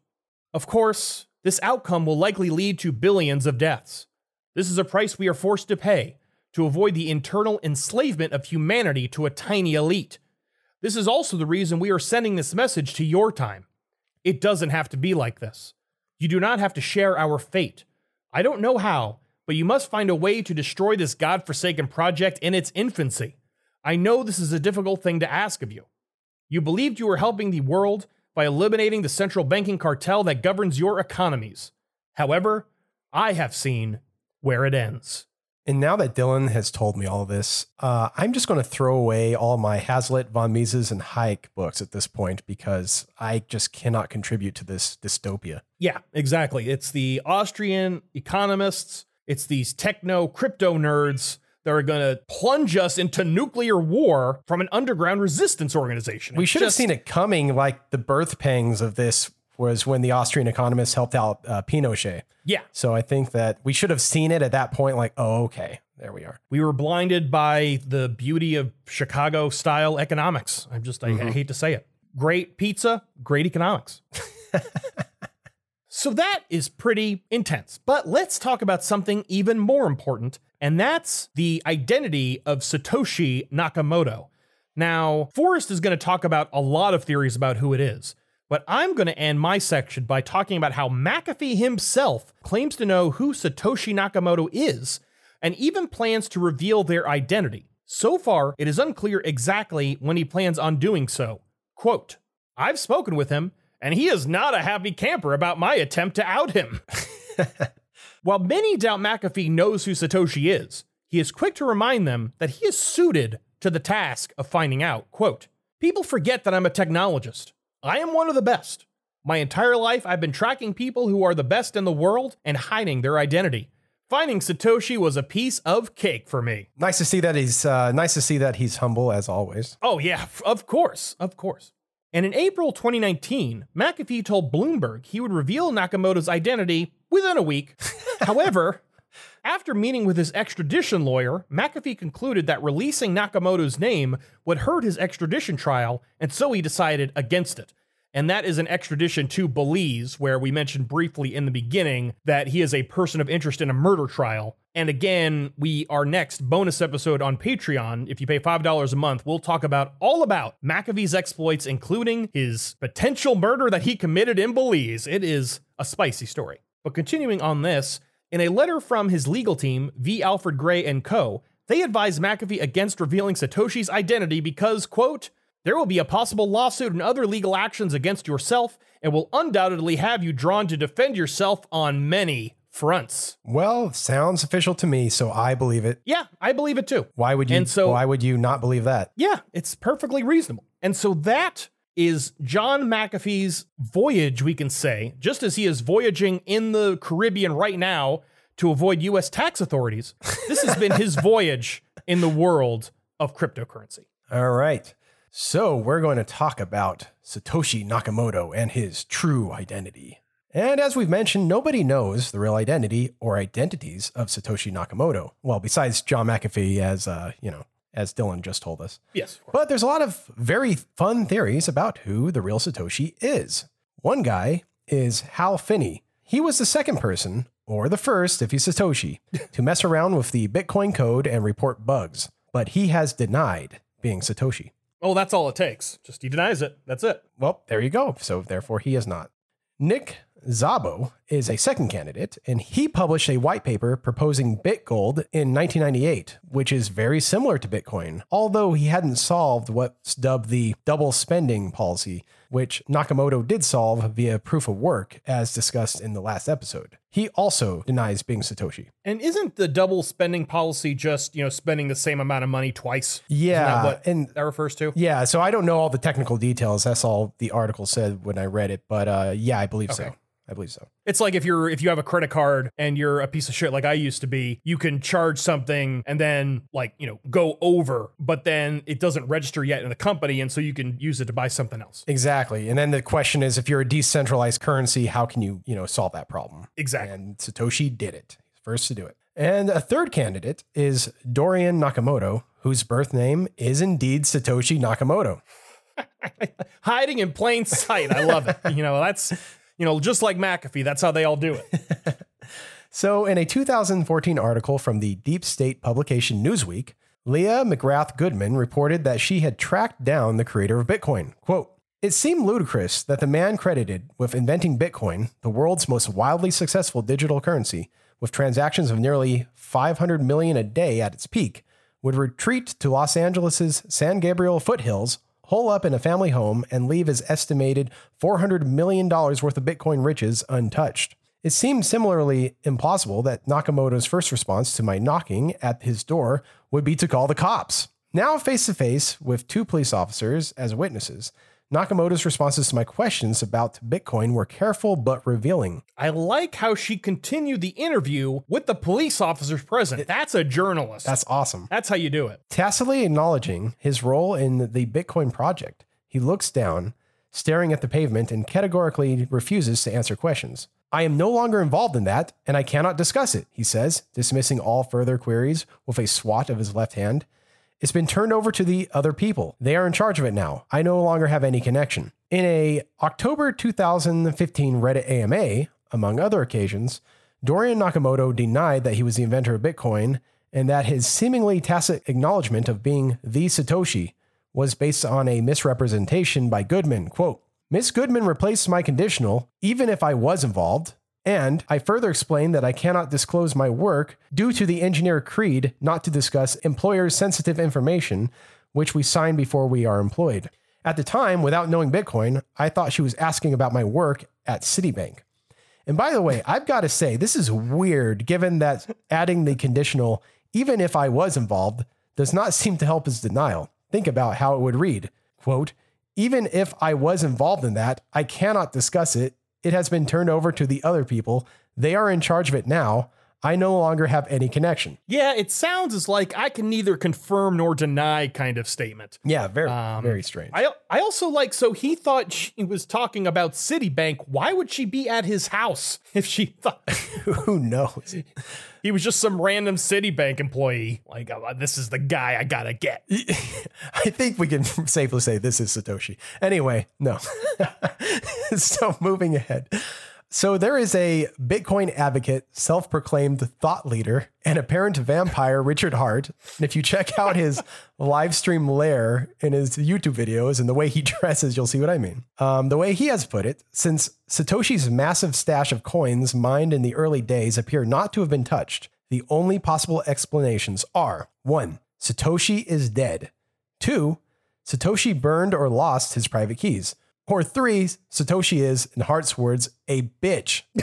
Of course, this outcome will likely lead to billions of deaths. This is a price we are forced to pay to avoid the internal enslavement of humanity to a tiny elite. This is also the reason we are sending this message to your time. It doesn't have to be like this. You do not have to share our fate. I don't know how, but you must find a way to destroy this god-forsaken project in its infancy. I know this is a difficult thing to ask of you. You believed you were helping the world by eliminating the central banking cartel that governs your economies. However, I have seen where it ends. And now that Dylan has told me all this, uh, I'm just going to throw away all my Hazlitt, von Mises, and Hayek books at this point because I just cannot contribute to this dystopia. Yeah, exactly. It's the Austrian economists, it's these techno crypto nerds that are going to plunge us into nuclear war from an underground resistance organization. We It's should have seen it coming, like the birth pangs of this was when the Austrian economists helped out uh, Pinochet. Yeah, So I think that we should have seen it at that point, like, oh, okay, there we are. we were blinded by the beauty of Chicago style economics. I'm just, I, I hate to say it. Great pizza, great economics. [laughs] so that is pretty intense. But let's talk about something even more important, and that's the identity of Satoshi Nakamoto. Now, Forrest is going to talk about a lot of theories about who it is, but I'm going to end my section by talking about how McAfee himself claims to know who Satoshi Nakamoto is and even plans to reveal their identity. So far, it is unclear exactly when he plans on doing so. Quote, I've spoken with him, and he is not a happy camper about my attempt to out him. [laughs] While many doubt McAfee knows who Satoshi is, he is quick to remind them that he is suited to the task of finding out. Quote, People forget that I'm a technologist. I am one of the best. My entire life, I've been tracking people who are the best in the world and hiding their identity. Finding Satoshi was a piece of cake for me. Nice to see that he's uh, nice to see that he's humble as always. Oh, yeah, of course, of course. And in April 2019, McAfee told Bloomberg he would reveal Nakamoto's identity within a week. [laughs] However, after meeting with his extradition lawyer, McAfee concluded that releasing Nakamoto's name would hurt his extradition trial, and so he decided against it. And that is an extradition to Belize, where we mentioned briefly in the beginning that he is a person of interest in a murder trial. And again, we our next bonus episode on Patreon, if you pay $5 a month, we'll talk about all about McAfee's exploits, including his potential murder that he committed in Belize. It is a spicy story. But continuing on this, in a letter from his legal team, V. Alfred Gray and Co., they advise McAfee against revealing Satoshi's identity because, quote, there will be a possible lawsuit and other legal actions against yourself and will undoubtedly have you drawn to defend yourself on many fronts. Well, sounds official to me, so I believe it. Yeah, I believe it too. Why would you? And so- why would you not believe that? Yeah, it's perfectly reasonable. And so that is John McAfee's voyage, we can say, just as he is voyaging in the Caribbean right now to avoid US tax authorities. This has been his [laughs] voyage in the world of cryptocurrency. All right. So we're going to talk about Satoshi Nakamoto and his true identity. And as we've mentioned, nobody knows the real identity or identities of Satoshi Nakamoto. Well, besides John McAfee, as uh, you know, as Dylan just told us. Yes. But there's a lot of very fun theories about who the real Satoshi is. One guy is Hal Finney. He was the second person, or the first if he's Satoshi, [laughs] to mess around with the Bitcoin code and report bugs. But he has denied being Satoshi. Oh, that's all it takes. Just he denies it. That's it. Well, there you go. So therefore, he is not. Nick Szabo is a second candidate, and he published a white paper proposing BitGold in 1998, which is very similar to Bitcoin, although he hadn't solved what's dubbed the double spending policy. Which Nakamoto did solve via proof of work, as discussed in the last episode. He also denies being Satoshi. And isn't the double spending policy just, you know, spending the same amount of money twice? Yeah, that what and that refers to? yeah, so I don't know all the technical details. That's all the article said when I read it, but uh, yeah, I believe so. I believe so. It's like if you're if you have a credit card and you're a piece of shit like I used to be, you can charge something and then like, you know, go over, but then it doesn't register yet in the company and so you can use it to buy something else. Exactly. And then the question is if you're a decentralized currency, how can you, you know, solve that problem? Exactly. And Satoshi did it. First to do it. And a third candidate is Dorian Nakamoto, whose birth name is indeed Satoshi Nakamoto. [laughs] Hiding in plain sight. I love it. You know, that's you know, just like McAfee, that's how they all do it. [laughs] So, in a 2014 article from the deep state publication Newsweek, Leah McGrath Goodman reported that she had tracked down the creator of Bitcoin. Quote, it seemed ludicrous that the man credited with inventing Bitcoin, the world's most wildly successful digital currency, with transactions of nearly 500 million a day at its peak, would retreat to Los Angeles' San Gabriel foothills, hole up in a family home, and leave his estimated $400 million worth of Bitcoin riches untouched. It seemed similarly implausible that Nakamoto's first response to my knocking at his door would be to call the cops. Now face to face with two police officers as witnesses, Nakamoto's responses to my questions about Bitcoin were careful but revealing. I like how she continued the interview with the police officers present. That's a journalist. That's awesome. That's how you do it. Tacitly acknowledging his role in the Bitcoin project, he looks down, staring at the pavement, and categorically refuses to answer questions. I am no longer involved in that, and I cannot discuss it, he says, dismissing all further queries with a swat of his left hand. It's been turned over to the other people. They are in charge of it now. I no longer have any connection. In a October 2015 Reddit AMA, among other occasions, Dorian Nakamoto denied that he was the inventor of Bitcoin and that his seemingly tacit acknowledgement of being the Satoshi was based on a misrepresentation by Goodman. Quote, Miss Goodman replaced my conditional, even if I was involved, and I further explained that I cannot disclose my work due to the engineer creed not to discuss employers' sensitive information, which we sign before we are employed. At the time, without knowing Bitcoin, I thought she was asking about my work at Citibank. And by the way, I've got to say, this is weird given that adding the conditional, even if I was involved, does not seem to help his denial. Think about how it would read quote, even if I was involved in that, I cannot discuss it. It has been turned over to the other people. They are in charge of it now. I no longer have any connection. Yeah, it sounds as like I can neither confirm nor deny kind of statement. Yeah, very, Um, very strange. I I also like so he thought she was talking about Citibank. Why would she be at his house [laughs] if she thought [laughs] Who knows? he was just some random Citibank employee? Like oh, this is the guy I gotta get. [laughs] I think we can safely say this is Satoshi. Anyway, no. so moving ahead. So there is a Bitcoin advocate, self-proclaimed thought leader, and apparent vampire, Richard Heart. And if you check out his [laughs] live stream lair in his YouTube videos and the way he [laughs] dresses, you'll see what I mean. Um, the way he has put it, since Satoshi's massive stash of coins mined in the early days appear not to have been touched, the only possible explanations are one, Satoshi is dead. Two, Satoshi burned or lost his private keys. Or three, Satoshi is, in Heart's words, a bitch. [laughs]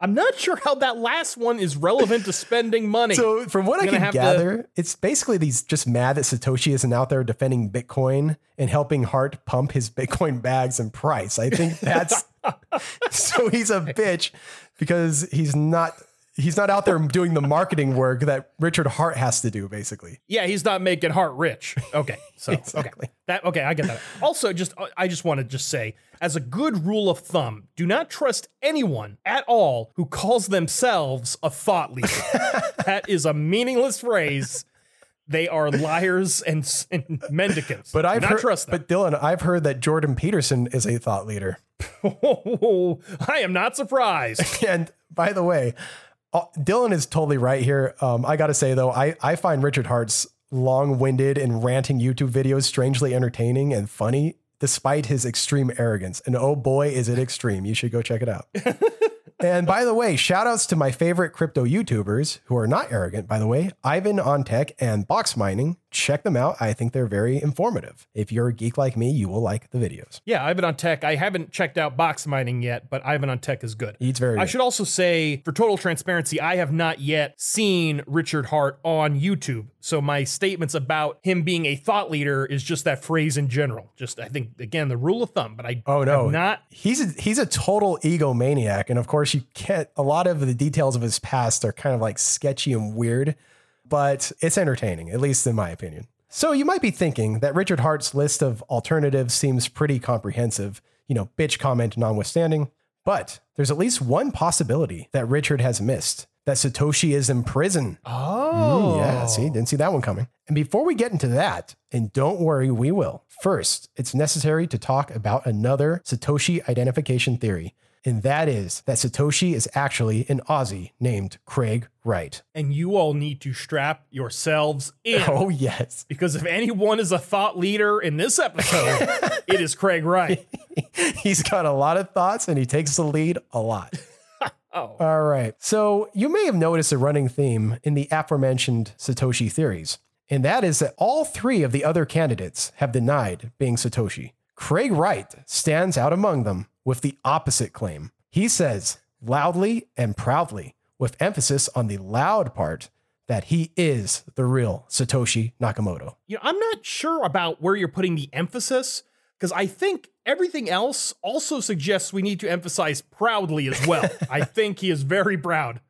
I'm not sure how that last one is relevant to spending money. So, from what I can have to- gather, it's basically these just mad that Satoshi isn't out there defending Bitcoin and helping Heart pump his Bitcoin bags and price. I think that's [laughs] [laughs] so he's a bitch because he's not he's not out there doing the marketing work that Richard Heart has to do, basically. yeah, he's not making Heart rich. Okay, so [laughs] Exactly. okay, that okay, I get that. Also, just I just want to just say, as a good rule of thumb, do not trust anyone at all who calls themselves a thought leader. [laughs] that is a meaningless phrase. They are liars and, and mendicants. But I've heard, trust them. but Dylan, I've heard that Jordan Peterson is a thought leader. [laughs] Oh, I am not surprised. And by the way, Dylan is totally right here. Um, I got to say though, I, I find Richard Heart's long-winded and ranting YouTube videos strangely entertaining and funny, despite his extreme arrogance. And oh boy, is it extreme! You should go check it out. [laughs] and by the way, shout outs to my favorite crypto YouTubers who are not arrogant. By the way, Ivan on Tech and Box Mining. Check them out. I think they're very informative. If you're a geek like me, you will like the videos. Yeah, Ivan on Tech. I haven't checked out box mining yet, but Ivan on Tech is good. He's very I good. should also say, for total transparency, I have not yet seen Richard Heart on YouTube. So my statements about him being a thought leader is just that phrase in general. Just, I think, again, the rule of thumb, but I Oh, no. not. He's a, he's a total egomaniac, and of course, you can't. A lot of the details of his past are kind of like sketchy and weird, but it's entertaining, at least in my opinion. So you might be thinking that Richard Heart's list of alternatives seems pretty comprehensive, you know, bitch comment notwithstanding. But there's at least one possibility that Richard has missed: that Satoshi is in prison. Oh. Mm, yeah, see, didn't see that one coming. And before we get into that, and don't worry, we will. First, it's necessary to talk about another Satoshi identification theory, and that is that Satoshi is actually an Aussie named Craig Wright. And you all need to strap yourselves in. [laughs] Oh, yes. Because if anyone is a thought leader in this episode, [laughs] it is Craig Wright. [laughs] He's got a lot of thoughts and he takes the lead a lot. Oh. All right. So you may have noticed a running theme in the aforementioned Satoshi theories, and that is that all three of the other candidates have denied being Satoshi. Craig Wright stands out among them with the opposite claim. He says loudly and proudly, with emphasis on the loud part, that he is the real Satoshi Nakamoto. You know, I'm not sure about where you're putting the emphasis because I think everything else also suggests we need to emphasize proudly as well. [laughs] I think he is very proud.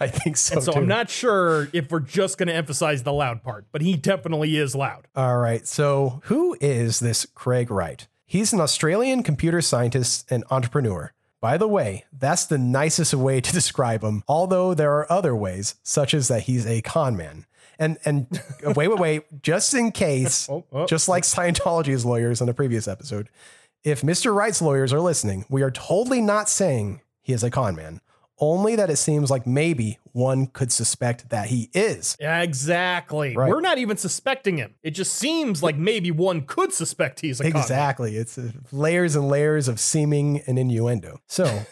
I think so. And so too. I'm not sure if we're just going to emphasize the loud part, but he definitely is loud. All right. So, who is this Craig Wright? He's an Australian computer scientist and entrepreneur. By the way, that's the nicest way to [laughs] describe him, although there are other ways, such as that he's a con man. And and uh, wait, wait, wait, just in case, [laughs] Oh, oh. just like Scientology's lawyers on a previous episode, if Mr. Wright's lawyers are listening, we are totally not saying he is a con man, only that it seems like maybe one could suspect that he is. Exactly. Right. We're not even suspecting him. It just seems like maybe one could suspect he's a. Exactly. It's uh, layers and layers of seeming and innuendo. So,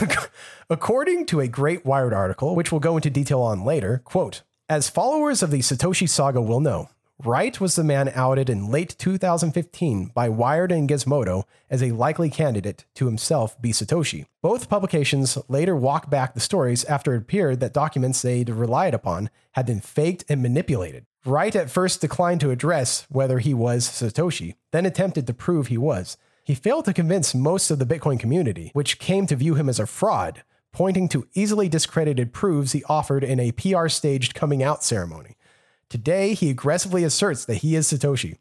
[laughs] according to a Great Wired article, which we'll go into detail on later, quote, as followers of the Satoshi saga will know, Wright was the man outed in late 2015 by Wired and Gizmodo as a likely candidate to himself be Satoshi. Both publications later walked back the stories after it appeared that documents they'd relied upon had been faked and manipulated. Wright at first declined to address whether he was Satoshi, then attempted to prove he was. He failed to convince most of the Bitcoin community, which came to view him as a fraud, pointing to easily discredited proofs he offered in a PR staged coming out ceremony. Today, he aggressively asserts that he is Satoshi.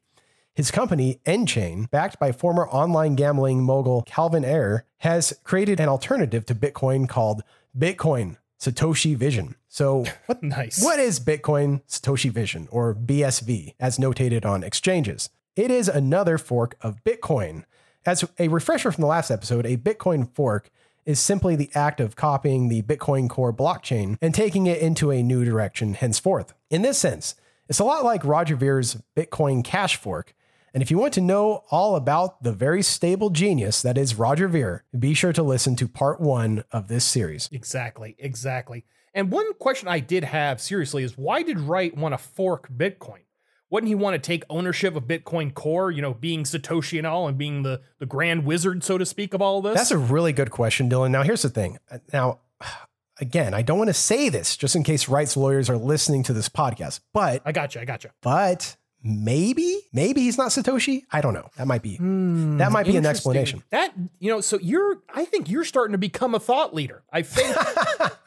His company, nChain, backed by former online gambling mogul Calvin Ayre, has created an alternative to Bitcoin called Bitcoin Satoshi Vision. So, [laughs] what Nice. what is Bitcoin Satoshi Vision, or BSV, as notated on exchanges? It is another fork of Bitcoin. As a refresher from the last episode, a Bitcoin fork is simply the act of copying the Bitcoin Core blockchain and taking it into a new direction henceforth. In this sense, it's a lot like Roger Ver's Bitcoin Cash fork. And if you want to know all about the very stable genius that is Roger Ver, be sure to listen to part one of this series. Exactly, exactly. And one question I did have seriously is why did Wright want to fork Bitcoin? Wouldn't he want to take ownership of Bitcoin Core, you know, being Satoshi and all and being the, the grand wizard, so to speak, of all of this? That's a really good question, Dylan. Now, here's the thing. Now, again, I don't want to say this just in case Wright's lawyers are listening to this podcast, but I got you, I got you. but maybe maybe he's not Satoshi. I don't know. That might be hmm, that might be an explanation. That, you know, so you're, I think you're starting to become a thought leader. I think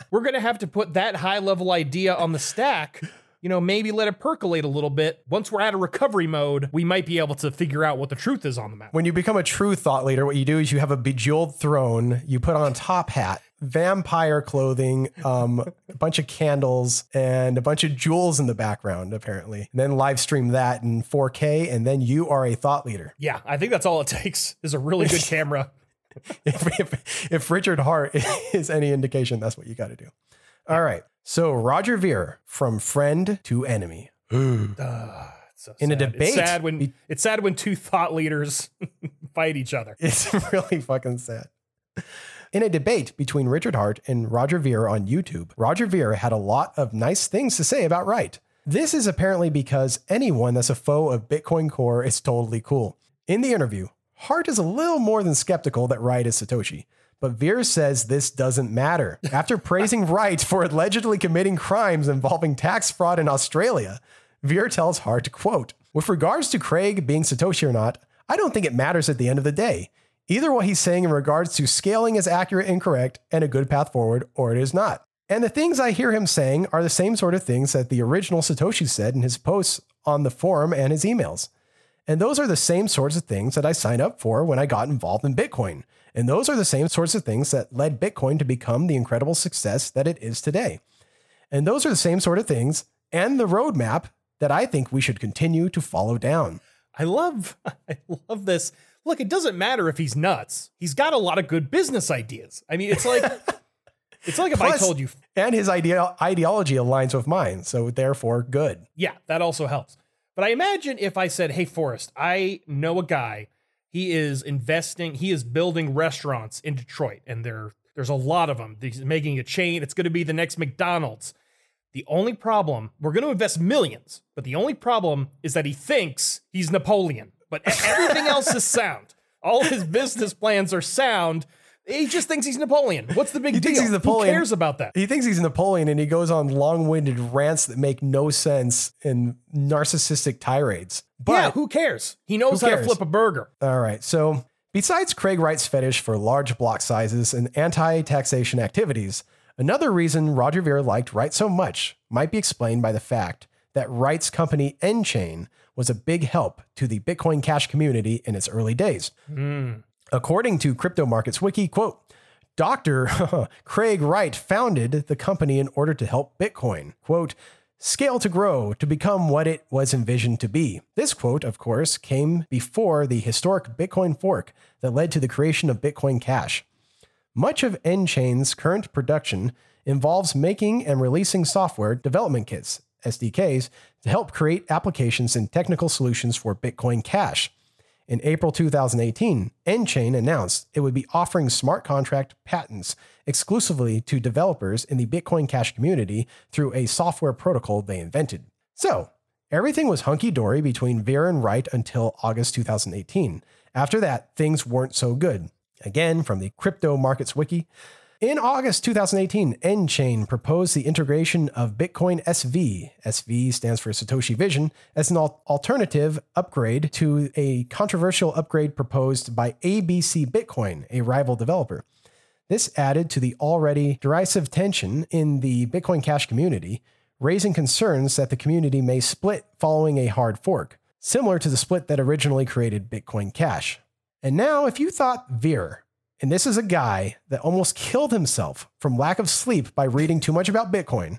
[laughs] we're going to have to put that high level idea on the stack. You know, maybe let it percolate a little bit. Once we're out of recovery mode, we might be able to figure out what the truth is on the matter. When you become a true thought leader, what you do is you have a bejeweled throne, you put on a top hat, vampire clothing, um, a bunch of candles, and a bunch of jewels in the background, apparently. And then live stream that in 4K, and then you are a thought leader. Yeah, I think that's all it [laughs] takes is a really good [laughs] camera. if, if, if Richard Heart [laughs] is any indication, that's what you got to do. All right. So Roger Ver from friend to enemy. Uh, [gasps] it's so In a sad. debate it's sad when be- it's sad when two thought leaders [laughs] fight each other. It's [laughs] really fucking sad. In a debate between Richard Heart and Roger Ver on YouTube, Roger Ver had a lot of nice things to say about Wright. This is apparently because anyone that's a foe of Bitcoin Core is totally cool. In the interview, Heart is a little more than skeptical that Wright is Satoshi. But Ver says this doesn't matter. After [laughs] praising Wright for allegedly committing crimes involving tax fraud in Australia, Ver tells Heart, quote, With regards to Craig being Satoshi or not, I don't think it matters at the end of the day. Either what he's saying in regards to scaling is accurate and correct and a good path forward, or it is not. And the things I hear him saying are the same sort of things that the original Satoshi said in his posts on the forum and his emails. And those are the same sorts of things that I signed up for when I got involved in Bitcoin. And those are the same sorts of things that led Bitcoin to become the incredible success that it is today. And those are the same sort of things and the roadmap that I think we should continue to follow down. I love [laughs] I love this. Look, it doesn't matter if he's nuts. He's got a lot of good business ideas. I mean, it's like [laughs] it's like if I told you And his idea, ideology aligns with mine, so therefore good. Yeah, that also helps. But I imagine if I said, "Hey Forrest, I know a guy. He is investing. He is building restaurants in Detroit, and there there's a lot of them. He's making a chain. It's going to be the next McDonald's. The only problem, we're going to invest millions, but the only problem is that he thinks he's Napoleon. But everything else is sound. All his business plans are sound. He just thinks he's Napoleon. What's the big deal? He deal? thinks he's Napoleon. Who cares about that? He thinks he's Napoleon and he goes on long winded rants that make no sense and narcissistic tirades. But yeah, who cares? He knows how to flip a burger. All right. So, besides Craig Wright's fetish for large block sizes and anti taxation activities, another reason Roger Ver liked Wright so much might be explained by the fact that Wright's company nChain was a big help to the Bitcoin Cash community in its early days. Hmm. According to Crypto Markets Wiki, quote, Dr. [laughs] Craig Wright founded the company in order to help Bitcoin, quote, scale to grow to become what it was envisioned to be. This quote, of course, came before the historic Bitcoin fork that led to the creation of Bitcoin Cash. Much of nChain's current production involves making and releasing software development kits, SDKs, to help create applications and technical solutions for Bitcoin Cash. In April 2018, nChain announced it would be offering smart contract patents exclusively to developers in the Bitcoin Cash community through a software protocol they invented. So, everything was hunky dory between Vera and Wright until August 2018. After that, things weren't so good. Again, from the Crypto Markets Wiki, in August 2018, nChain proposed the integration of Bitcoin SV, SV stands for Satoshi Vision, as an alternative upgrade to a controversial upgrade proposed by ABC Bitcoin, a rival developer. This added to the already derisive tension in the Bitcoin Cash community, raising concerns that the community may split following a hard fork, similar to the split that originally created Bitcoin Cash. And now, if you thought Ver, and this is a guy that almost killed himself from lack of sleep by reading too much about Bitcoin,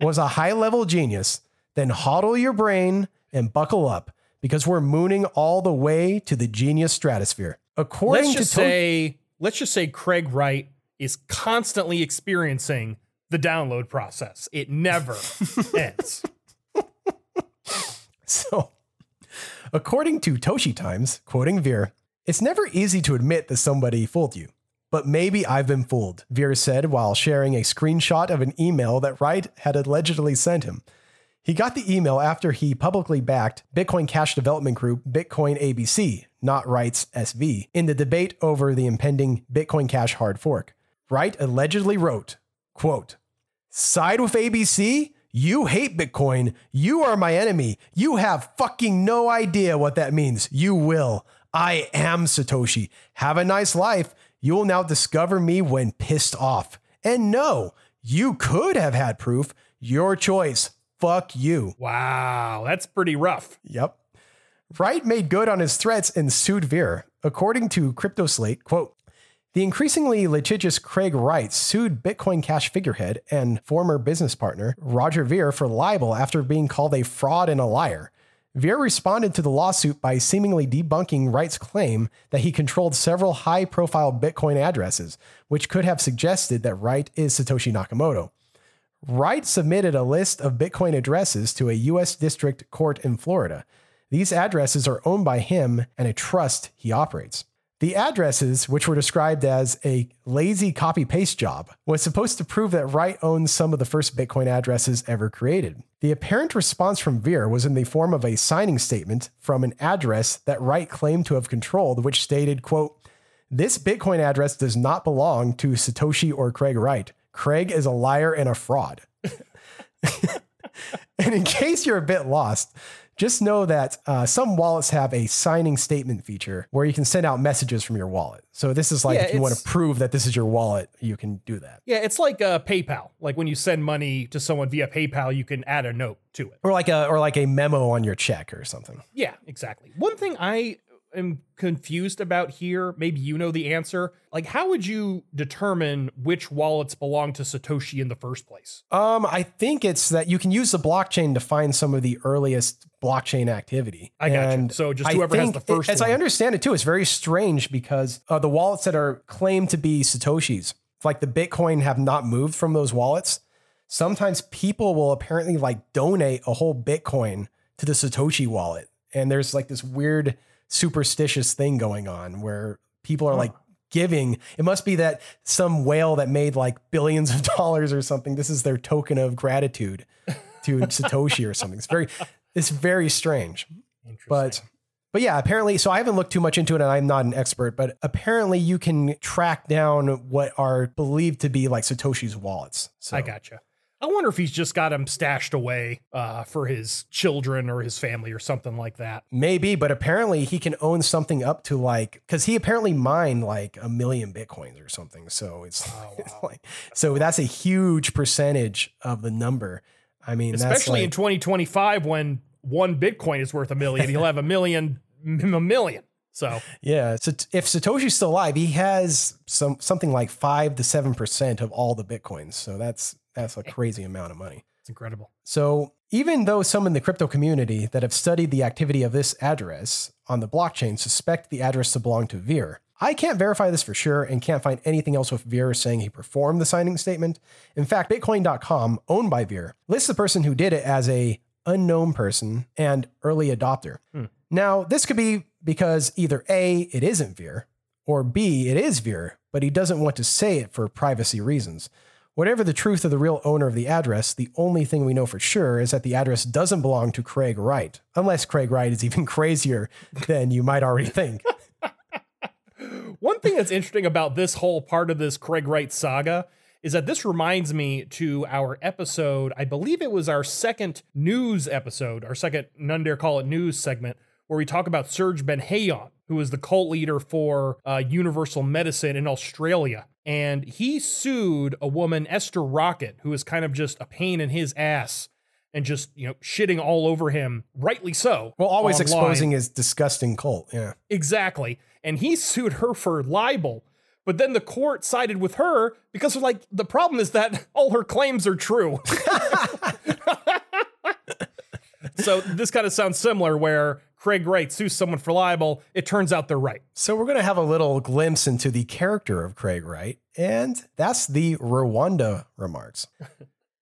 was a high level genius, then hodl your brain and buckle up because we're mooning all the way to the genius stratosphere. According let's just to To- say let's just say Craig Wright is constantly experiencing the download process. It never [laughs] ends. So, according to Toshi Times, quoting Ver, it's never easy to admit that somebody fooled you. But maybe I've been fooled, Ver said while sharing a screenshot of an email that Wright had allegedly sent him. He got the email after he publicly backed Bitcoin Cash development group Bitcoin ABC, not Wright's SV, in the debate over the impending Bitcoin Cash hard fork. Wright allegedly wrote, quote, Side with ABC? You hate Bitcoin. You are my enemy. You have fucking no idea what that means. You will. I am Satoshi. Have a nice life. You will now discover me when pissed off. And no, you could have had proof. Your choice. Fuck you. Wow, that's pretty rough. Yep. Wright made good on his threats and sued Ver. According to CryptoSlate, quote, the increasingly litigious Craig Wright sued Bitcoin Cash figurehead and former business partner Roger Ver for libel after being called a fraud and a liar. Ver responded to the lawsuit by seemingly debunking Wright's claim that he controlled several high profile Bitcoin addresses, which could have suggested that Wright is Satoshi Nakamoto. Wright submitted a list of Bitcoin addresses to a U.S. district court in Florida. These addresses are owned by him and a trust he operates. The addresses, which were described as a lazy copy paste job, was supposed to prove that Wright owns some of the first Bitcoin addresses ever created. The apparent response from Ver was in the form of a signing statement from an address that Wright claimed to have controlled, which stated, quote, this Bitcoin address does not belong to Satoshi or Craig Wright. Craig is a liar and a fraud. [laughs] and in case you're a bit lost, just know that uh, some wallets have a signing statement feature where you can send out messages from your wallet. So this is like Yeah, if you want to prove that this is your wallet, you can do that. Yeah, it's like uh, PayPal. Like when you send money to someone via PayPal, you can add a note to it. Or like a or like a memo on your check or something. Yeah, exactly. One thing I am confused about here, maybe you know the answer. Like, how would you determine which wallets belong to Satoshi in the first place? Um, I think it's that you can use the blockchain to find some of the earliest blockchain activity. I got you. So just whoever has the first As one. I understand it too, it's very strange because uh, the wallets that are claimed to be Satoshis, like the Bitcoin, have not moved from those wallets. Sometimes people will apparently like donate a whole Bitcoin to the Satoshi wallet, and there's like this weird superstitious thing going on where people are like giving. It must be that some whale that made like billions of [laughs] dollars or something. This is their token of gratitude to [laughs] Satoshi or something. It's very, it's very strange. Interesting. But but yeah, apparently, so I haven't looked too much into it and I'm not an expert, but apparently you can track down what are believed to be like Satoshi's wallets. So I gotcha. I wonder if he's just got them stashed away uh, for his children or his family or something like that. maybe, but apparently he can own something up to like because he apparently mined like a million bitcoins or something. So it's, Oh, [laughs] it's like so that's a huge percentage of the number. I mean, that's Especially in 2025 when one Bitcoin is worth a million, he'll have a million, a million. So yeah. So if Satoshi's still alive, he has some something like five to seven percent of all the bitcoins. So that's that's a crazy amount of money. it's incredible. So, even though some in the crypto community that have studied the activity of this address on the blockchain suspect the address to belong to Ver, I can't verify this for sure and can't find anything else with Ver saying he performed the signing statement. In fact, Bitcoin.com, owned by Ver, lists the person who did it as a unknown person and early adopter. Hmm. Now, this could be because either A, it isn't Ver, or B, it is Ver, but he doesn't want to say it for privacy reasons. Whatever the truth of the real owner of the address, the only thing we know for sure is that the address doesn't belong to Craig Wright, unless Craig Wright is even [laughs] crazier than you might already think. One thing that's interesting about this whole part of this Craig Wright saga is that this reminds me to our episode. I believe it was our second news episode, our second None Dare Call It News segment, where we talk about Serge Benhayon, who is the cult leader for uh, Universal Medicine in Australia. And he sued a woman, Esther Rockett, who is kind of just a pain in his ass and just, you know, shitting all over him, rightly so. Well, always online. exposing his disgusting cult. Yeah. Exactly. And he sued her for libel. But then the court sided with her because, like, the problem is that [laughs] all her claims are true. [laughs] so this kind of sounds similar where Craig Wright sues someone for libel. It turns out they're right. So we're going to have a little glimpse into the character of Craig Wright, and that's the Rwanda remarks.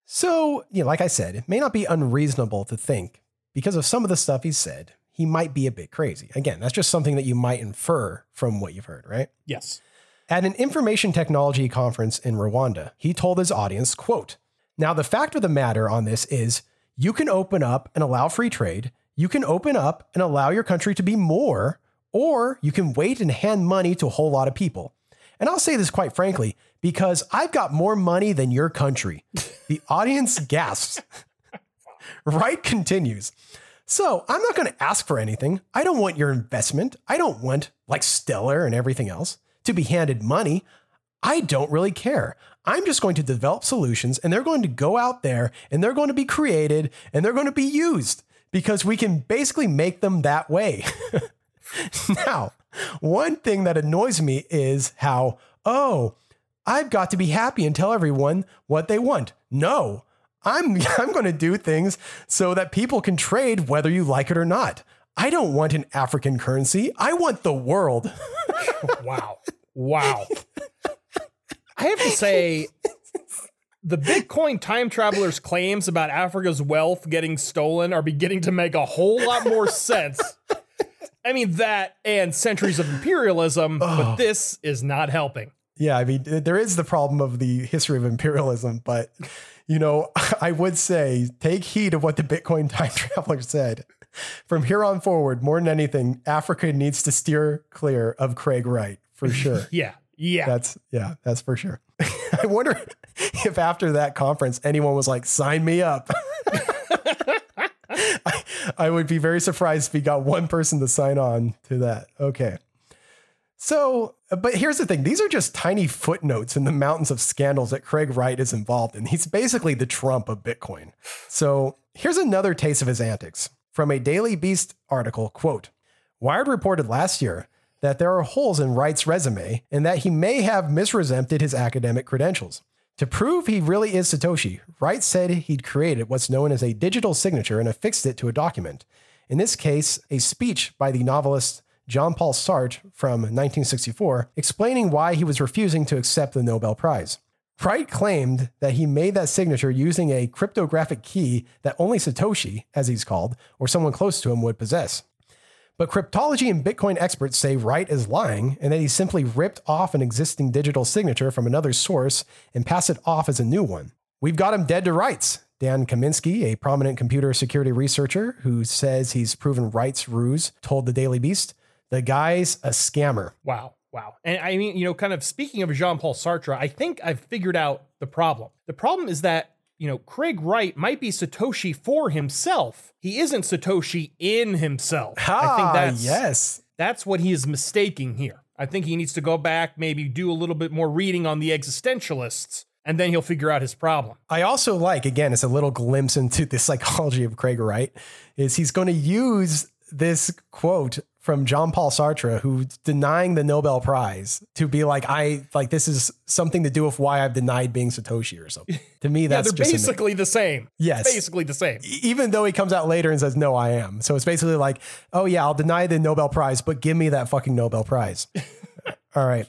so, you know, like I said, it may not be unreasonable to think because of some of the stuff he said, he might be a bit crazy. Again, that's just something that you might infer from what you've heard, right? Yes. At an information technology conference in Rwanda, he told his audience, quote, Now the fact of the matter on this is you can open up and allow free trade, you can open up and allow your country to be more, or you can wait and hand money to a whole lot of people. And I'll say this quite frankly, because I've got more money than your country. [laughs] The audience gasps. [laughs] Wright continues. So I'm not going to ask for anything. I don't want your investment. I don't want, like Stellar and everything else, to be handed money. I don't really care. I'm just going to develop solutions and they're going to go out there and they're going to be created and they're going to be used because we can basically make them that way. [laughs] now, one thing that annoys me is how, oh, I've got to be happy and tell everyone what they want. No, I'm [laughs] I'm going to do things so that people can trade whether you like it or not. I don't want an African currency. I want the world. [laughs] Wow. Wow. I have to say, [laughs] the Bitcoin time traveler's claims about Africa's wealth getting stolen are beginning to make a whole lot more sense. I mean, that and centuries of imperialism, but this is not helping. Yeah, I mean, there is the problem of the history of imperialism, but you know, [laughs] I would say take heed of what the Bitcoin [laughs] time traveler said. From here on forward, more than anything, Africa needs to steer clear of Craig Wright for [laughs] sure. Yeah. Yeah. That's yeah, that's for sure. I wonder if after that conference anyone was like, sign me up. I, I would be very surprised if we got one person to sign on to that. Okay. So, but here's the thing these are just tiny footnotes in the mountains of scandals that Craig Wright is involved in. He's basically the Trump of Bitcoin. So, here's another taste of his antics from a Daily Beast article quote, Wired reported last year that there are holes in Wright's resume and that he may have misrepresented his academic credentials. To prove he really is Satoshi, Wright said he'd created what's known as a digital signature and affixed it to a document. In this case, a speech by the novelist Jean Paul Sartre from 1964 explaining why he was refusing to accept the Nobel Prize. Wright claimed that he made that signature using a cryptographic key that only Satoshi, as he's called, or someone close to him would possess. But cryptology and Bitcoin experts say Wright is lying and that he simply ripped off an existing digital signature from another source and passed it off as a new one. We've got him dead to rights. Dan Kaminsky, a prominent computer security researcher who says he's proven Wright's ruse, told the Daily Beast, the guy's a scammer. Wow. Wow. And I mean, you know, kind of speaking of Jean Paul Sartre, I think I've figured out the problem. The problem is that you know, Craig Wright might be Satoshi for himself. He isn't Satoshi in himself. Ah, I think that's yes. That's what he is mistaking here. I think he needs to go back, maybe do a little bit more reading on the existentialists, and then he'll figure out his problem. I also like, again, it's a little glimpse into [laughs] the psychology of Craig Wright, is he's going to use this quote from Jean Paul Sartre, who's denying the Nobel Prize, to be like, I like this is something to do with why I've denied being Satoshi or something. To me, [laughs] that's yeah, they're basically the same. Yes. It's basically the same. even though he comes out later and says, No, I am. So it's basically like, oh yeah, I'll deny the Nobel Prize, but give me that fucking Nobel Prize. [laughs] All right.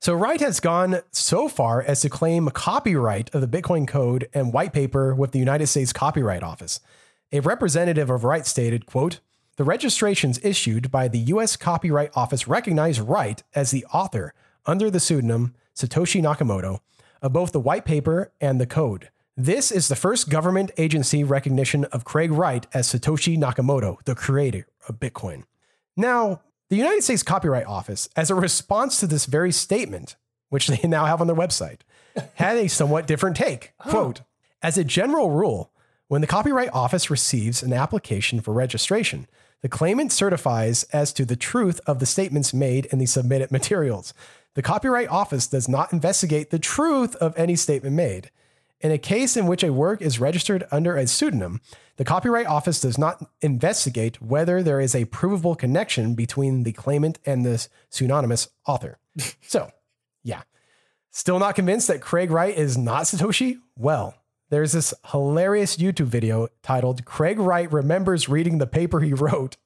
So Wright has gone so far as to claim copyright of the Bitcoin code and white paper with the United States Copyright Office. A representative of Wright stated, quote, the registrations issued by the U.S. Copyright Office recognize Wright as the author under the pseudonym Satoshi Nakamoto of both the white paper and the code. This is the first government agency recognition of Craig Wright as Satoshi Nakamoto, the creator of Bitcoin. Now, the United States Copyright Office, as a response to this very statement, which they [laughs] now have on their website, had a somewhat different take. Oh. Quote, as a general rule, when the Copyright Office receives an application for registration, the claimant certifies as to the truth of the statements made in the submitted materials. The Copyright Office does not investigate the truth of any statement made. In a case in which a work is registered under a pseudonym, the Copyright Office does not investigate whether there is a provable connection between the claimant and the pseudonymous author. [laughs] so, yeah. Still not convinced that Craig Wright is not Satoshi? Well, there's this hilarious YouTube video titled Craig Wright Remembers Reading the Paper He Wrote,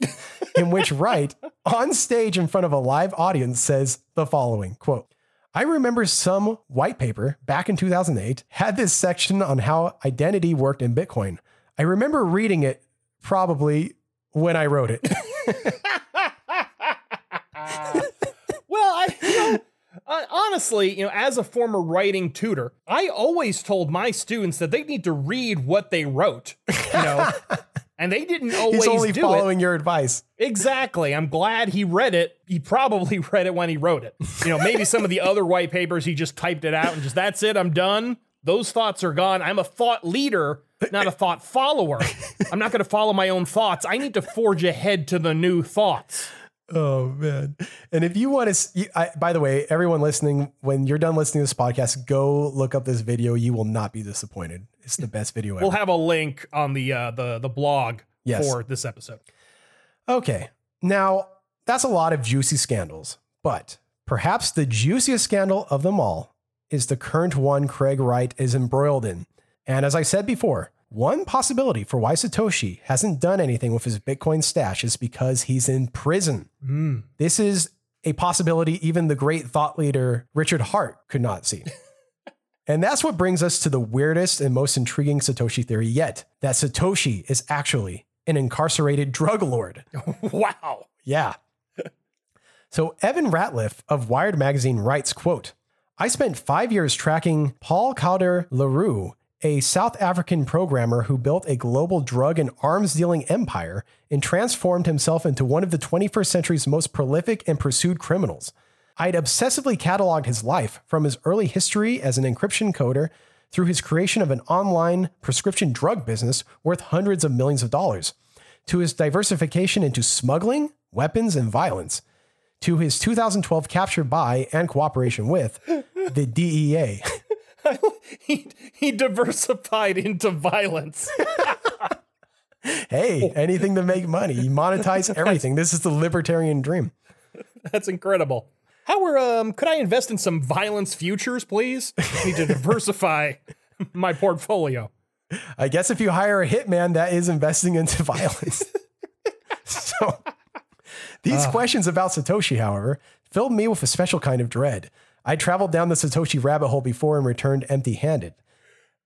in which Wright, on stage in front of a live audience, says the following quote, I remember some white paper back in 2008 had this section on how identity worked in Bitcoin. I remember reading it probably when I wrote it. [laughs] Well, I you know, uh, honestly, you know, as a former writing tutor, I always told my students that they need to read what they wrote. [laughs] You know, [laughs] and they didn't always He's only following your advice. Exactly. I'm glad he read it. He probably [laughs] read it when he wrote it. You know, maybe some of the other white papers he just typed it out and just that's it. I'm done. Those thoughts are gone. I'm a thought leader, not a thought follower. I'm not going to follow my own thoughts. I need to forge ahead to the new thoughts. Oh man! And if you want to, see, I, by the way, everyone listening, when you're done listening to this podcast, go look up this video. You will not be disappointed. It's the best video ever. We'll have a link on the uh, the the blog Yes. for this episode. Okay. Now, that's a lot of juicy scandals, but perhaps the juiciest scandal of them all is the current one Craig Wright is embroiled in. And as I said before, one possibility for why Satoshi hasn't done anything with his Bitcoin stash is because he's in prison. Hmm. This is a possibility even the great thought leader Richard Heart could not see. [laughs] and that's what brings us to the weirdest and most intriguing Satoshi theory yet that Satoshi is actually an incarcerated drug lord. [laughs] wow. Yeah. [laughs] So Evan Ratliff of Wired Magazine writes, quote, I spent five years tracking Paul Calder Le Roux, a South African programmer who built a global drug and arms dealing empire and transformed himself into one of the 21st century's most prolific and pursued criminals. I'd obsessively cataloged his life from his early history as an encryption coder through his creation of an online prescription drug business worth hundreds of millions of dollars, to his diversification into smuggling, weapons, and violence, to his 2012 capture by and cooperation with the DEA. [laughs] [laughs] he he diversified into violence. [laughs] hey, anything to make money. You monetize [laughs] everything. This is the libertarian dream. That's incredible. How are um could I invest in some violence futures, please? I need to diversify my portfolio. I guess if you hire a hitman, that is investing into violence. so these questions about Satoshi, however, filled me with a special kind of dread. I traveled down the Satoshi rabbit hole before and returned empty handed.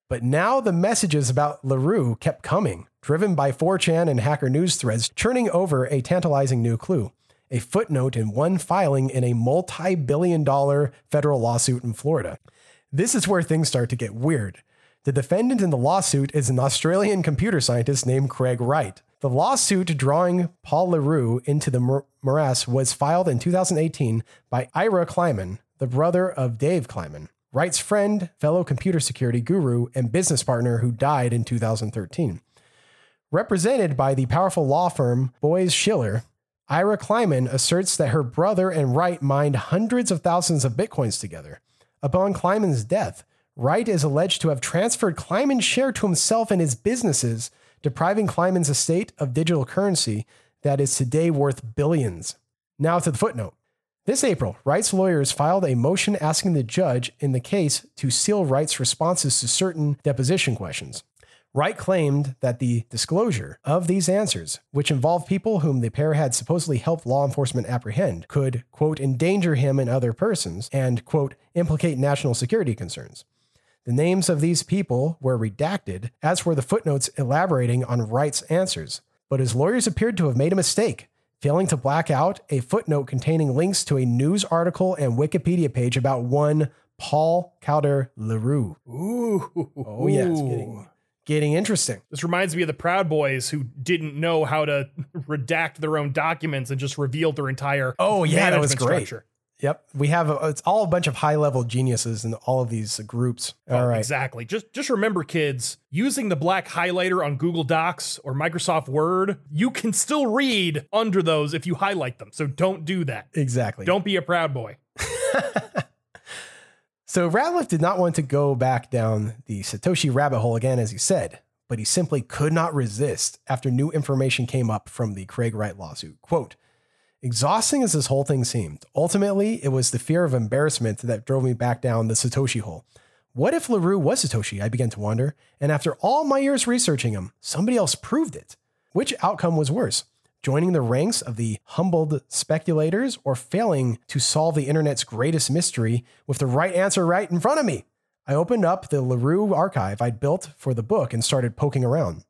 But now the messages about Le Roux kept coming, driven by 4chan and Hacker News threads, churning over a tantalizing new clue a footnote in one filing in a multi billion dollar federal lawsuit in Florida. This is where things start to get weird. The defendant in the lawsuit is an Australian computer scientist named Craig Wright. The lawsuit drawing Paul Le Roux into the morass was filed in 2018 by Ira Kleiman, the brother of Dave Kleiman, Wright's friend, fellow computer security guru, and business partner who died in 2013. Represented by the powerful law firm Boies Schiller, Ira Kleiman asserts that her brother and Wright mined hundreds of thousands of bitcoins together. Upon Kleiman's death, Wright is alleged to have transferred Kleiman's share to himself and his businesses, depriving Kleiman's estate of digital currency that is today worth billions. Now to the footnote. This April, Wright's lawyers filed a motion asking the judge in the case to seal Wright's responses to certain deposition questions. Wright claimed that the disclosure of these answers, which involved people whom the pair had supposedly helped law enforcement apprehend, could, quote, endanger him and other persons and, quote, implicate national security concerns. The names of these people were redacted, as were the footnotes elaborating on Wright's answers. But his lawyers appeared to have made a mistake, failing to black out a footnote containing links to a news article and Wikipedia page about one Paul Calder Le Roux. Ooh. Oh, yeah, it's getting, getting interesting. This reminds me of the Proud Boys who didn't know how to [laughs] redact their own documents and just revealed their entire Oh, yeah, that was great. structure. Yep. We have, a, it's all a bunch of high level geniuses in all of these groups. Oh, all Oh, right. Exactly. Just just remember, kids, using the black highlighter on Google Docs or Microsoft Word, you can still read under those if you highlight them. So don't do that. Exactly. Don't be a proud boy. [laughs] So Ratliff did not want to go back down the Satoshi rabbit hole again, as he said, but he simply could not resist after new information came up from the Craig Wright lawsuit. Quote, Exhausting as this whole thing seemed, ultimately it was the fear of embarrassment that drove me back down the Satoshi hole. What if Le Roux was Satoshi? I began to wonder, and after all my years researching him, somebody else proved it. Which outcome was worse? Joining the ranks of the humbled speculators or failing to solve the internet's greatest mystery with the right answer right in front of me? I opened up the Le Roux archive I'd built for the book and started poking around.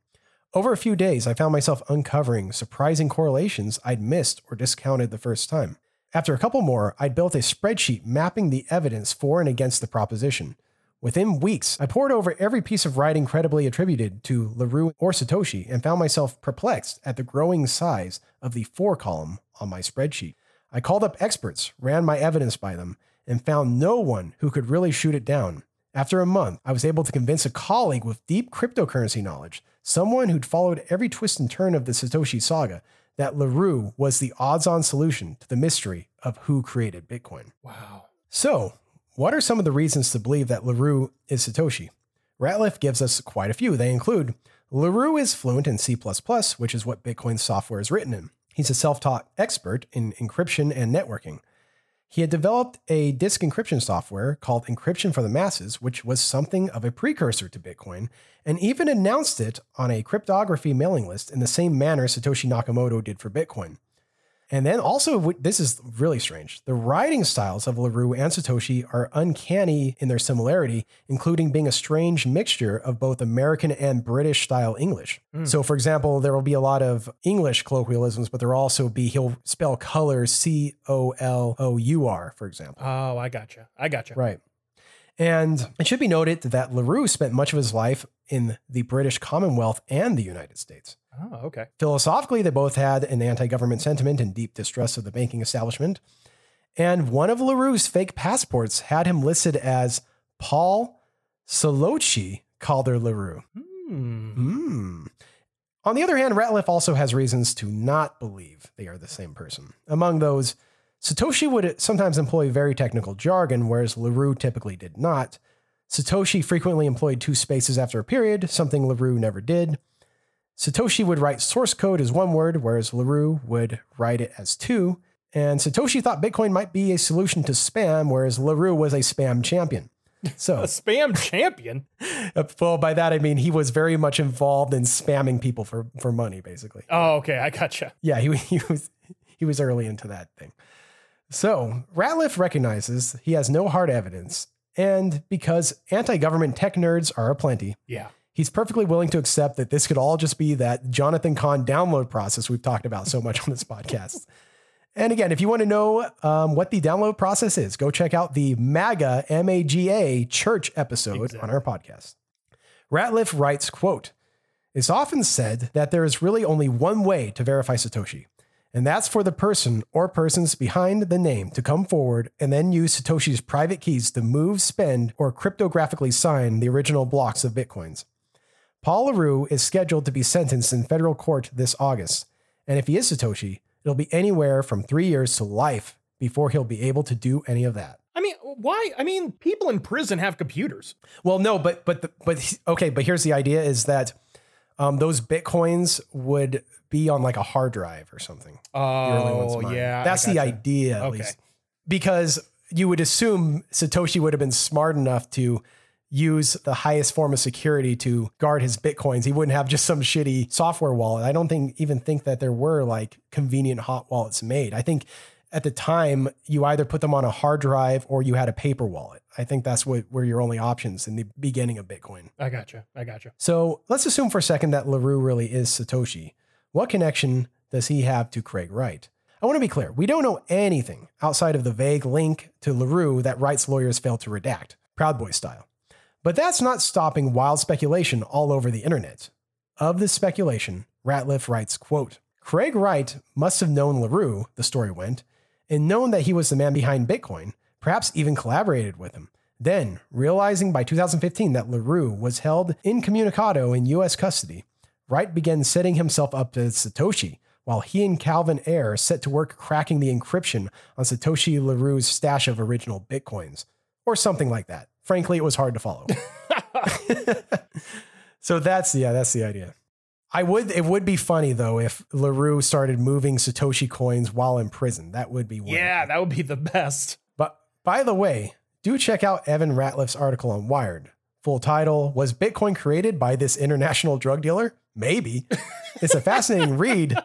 Over a few days, I found myself uncovering surprising correlations I'd missed or discounted the first time. After a couple more, I'd built a spreadsheet mapping the evidence for and against the proposition. Within weeks, I pored over every piece of writing credibly attributed to Le Roux or Satoshi and found myself perplexed at the growing size of the for column on my spreadsheet. I called up experts, ran my evidence by them, and found no one who could really shoot it down. After a month, I was able to convince a colleague with deep cryptocurrency knowledge, someone who'd followed every twist and turn of the Satoshi saga, that Le Roux was the odds on solution to the mystery of who created Bitcoin. Wow. So, what are some of the reasons to believe that Le Roux is Satoshi? Ratliff gives us quite a few. They include Le Roux is fluent in C, which is what Bitcoin software is written in. He's a self taught expert in encryption and networking. He had developed a disk encryption software called Encryption for the Masses, which was something of a precursor to Bitcoin, and even announced it on a cryptography mailing list in the same manner Satoshi Nakamoto did for Bitcoin. And then also, this is really strange. The writing styles of Le Roux and Satoshi are uncanny in their similarity, including being a strange mixture of both American and British style English. Hmm. So, for example, there will be a lot of English colloquialisms, but there will also be, he'll spell color C O L O U R, for example. Oh, I gotcha. I gotcha. Right. And it should be noted that Le Roux spent much of his life in the British Commonwealth and the United States. Oh, okay. Philosophically, they both had an anti government sentiment and deep distrust of the banking establishment. And one of Le Roux's fake passports had him listed as Paul Solotshi Calder Le Roux. Hmm. Hmm. On the other hand, Ratliff also has reasons to not believe they are the same person. Among those, Satoshi would sometimes employ very technical jargon, whereas Le Roux typically did not. Satoshi frequently employed two spaces after a period, something Le Roux never did. Satoshi would write source code as one word, whereas Le Roux would write it as two. And Satoshi thought Bitcoin might be a solution to spam, whereas Le Roux was a spam champion. So, [laughs] A spam champion. [laughs] well, by that I mean he was very much involved in spamming people for, for money, basically. Oh, okay. I gotcha. Yeah, he, [laughs] he was he was early into that thing. So Ratliff recognizes he has no hard evidence, and because anti-government tech nerds are aplenty, Yeah. he's perfectly willing to accept that this could all just be that Jonathan Kahn download process we've talked about so much on this podcast. And again, if you want to know um, what the download process is, go check out the MAGA M A G A church episode on our podcast. Ratliff writes, quote, It's often said that there is really only one way to verify Satoshi, and that's for the person or persons behind the name to come forward and then use Satoshi's private keys to move, spend, or cryptographically sign the original blocks of Bitcoins. Paul Le Roux is scheduled to be sentenced in federal court this August, and if he is Satoshi, it'll be anywhere from three years to life before he'll be able to do any of that. I mean, why? I mean, people in prison have computers. Well, no, but but the, but okay, but here's the idea: is that um, those bitcoins would be on like a hard drive or something. the early ones Oh, yeah. That's the gotcha. idea, at Okay. least, because you would assume Satoshi would have been smart enough to use the highest form of security to guard his bitcoins. He wouldn't have just some shitty software wallet. I don't think even think that there were like convenient hot wallets made. I think at the time you either put them on a hard drive or you had a paper wallet. I think that's what were your only options in the beginning of Bitcoin. I gotcha. I gotcha. So let's assume for a second that Le Roux really is Satoshi. What connection does he have to Craig Wright? I want to be clear. We don't know anything outside of the vague link to Le Roux that Wright's lawyers failed to redact, Proud Boy style. But that's not stopping wild speculation all over the internet. Of this speculation, Ratliff writes, quote, Craig Wright must have known Le Roux, the story went, and known that he was the man behind Bitcoin, perhaps even collaborated with him. Then, realizing by 2015 that Le Roux was held incommunicado in US custody, Wright began setting himself up as Satoshi, while he and Calvin Ayre set to work cracking the encryption on Satoshi Le Roux's stash of original Bitcoins, or something like that. Frankly, it was hard to follow. [laughs] [laughs] so that's yeah, that's the idea. I would it would be funny though if Le Roux started moving Satoshi coins while in prison. That would be wonderful. Yeah, that would be the best. But by the way, do check out Evan Ratliff's article on Wired. Full title Was Bitcoin created by this international drug dealer? Maybe. It's a fascinating [laughs] read.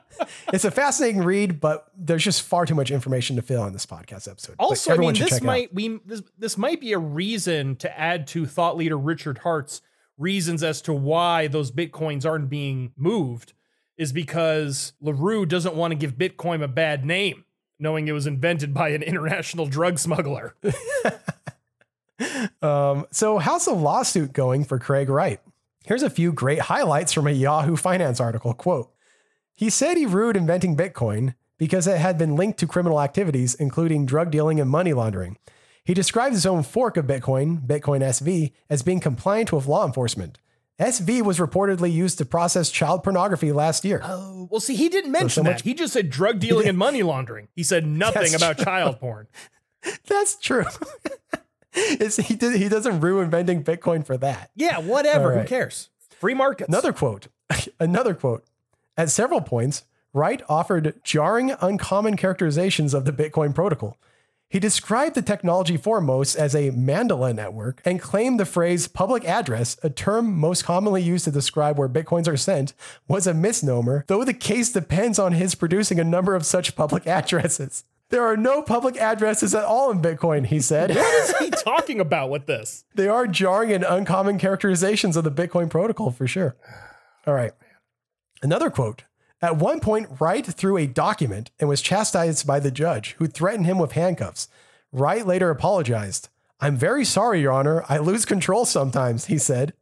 It's a fascinating read, but there's just far too much information to fill on this podcast episode. Also, I mean, this check it out. might we this, this might be a reason to add to thought leader Richard Heart's reasons as to why those bitcoins aren't being moved is because Le Roux doesn't want to give Bitcoin a bad name, knowing it was invented by an [laughs] international drug smuggler. [laughs] Um, so, how's the lawsuit going for Craig Wright? Here's a few great highlights from a Yahoo Finance article. Quote He said he rued inventing Bitcoin because it had been linked to criminal activities, including drug dealing and money laundering. He described his own fork of Bitcoin, Bitcoin SV, as being compliant with law enforcement. SV was reportedly used to process child pornography last year. Oh, well, see, he didn't mention so that. much- He just said drug dealing [laughs] and money laundering. He said nothing That's about true. child porn. [laughs] That's true. [laughs] [laughs] It's- he, did, he doesn't rue inventing Bitcoin for that. Yeah, whatever. All Who cares? Free markets. Another quote. [laughs] Another quote. At several points, Wright offered jarring, uncommon characterizations of the Bitcoin protocol. He described the technology foremost as a mandala network and claimed the phrase public address, a term most commonly used to describe where Bitcoins are sent, was a misnomer, though the case depends on his producing a number of such public [laughs] addresses. There are no public addresses at all in Bitcoin, he said. what is he talking about with this? [laughs] They are jarring and uncommon characterizations of the Bitcoin protocol for sure. All right. Another quote. At one point, Wright threw a document and was chastised by the judge, who threatened him with handcuffs. Wright later apologized. I'm very sorry, Your Honor. I lose control sometimes, he said.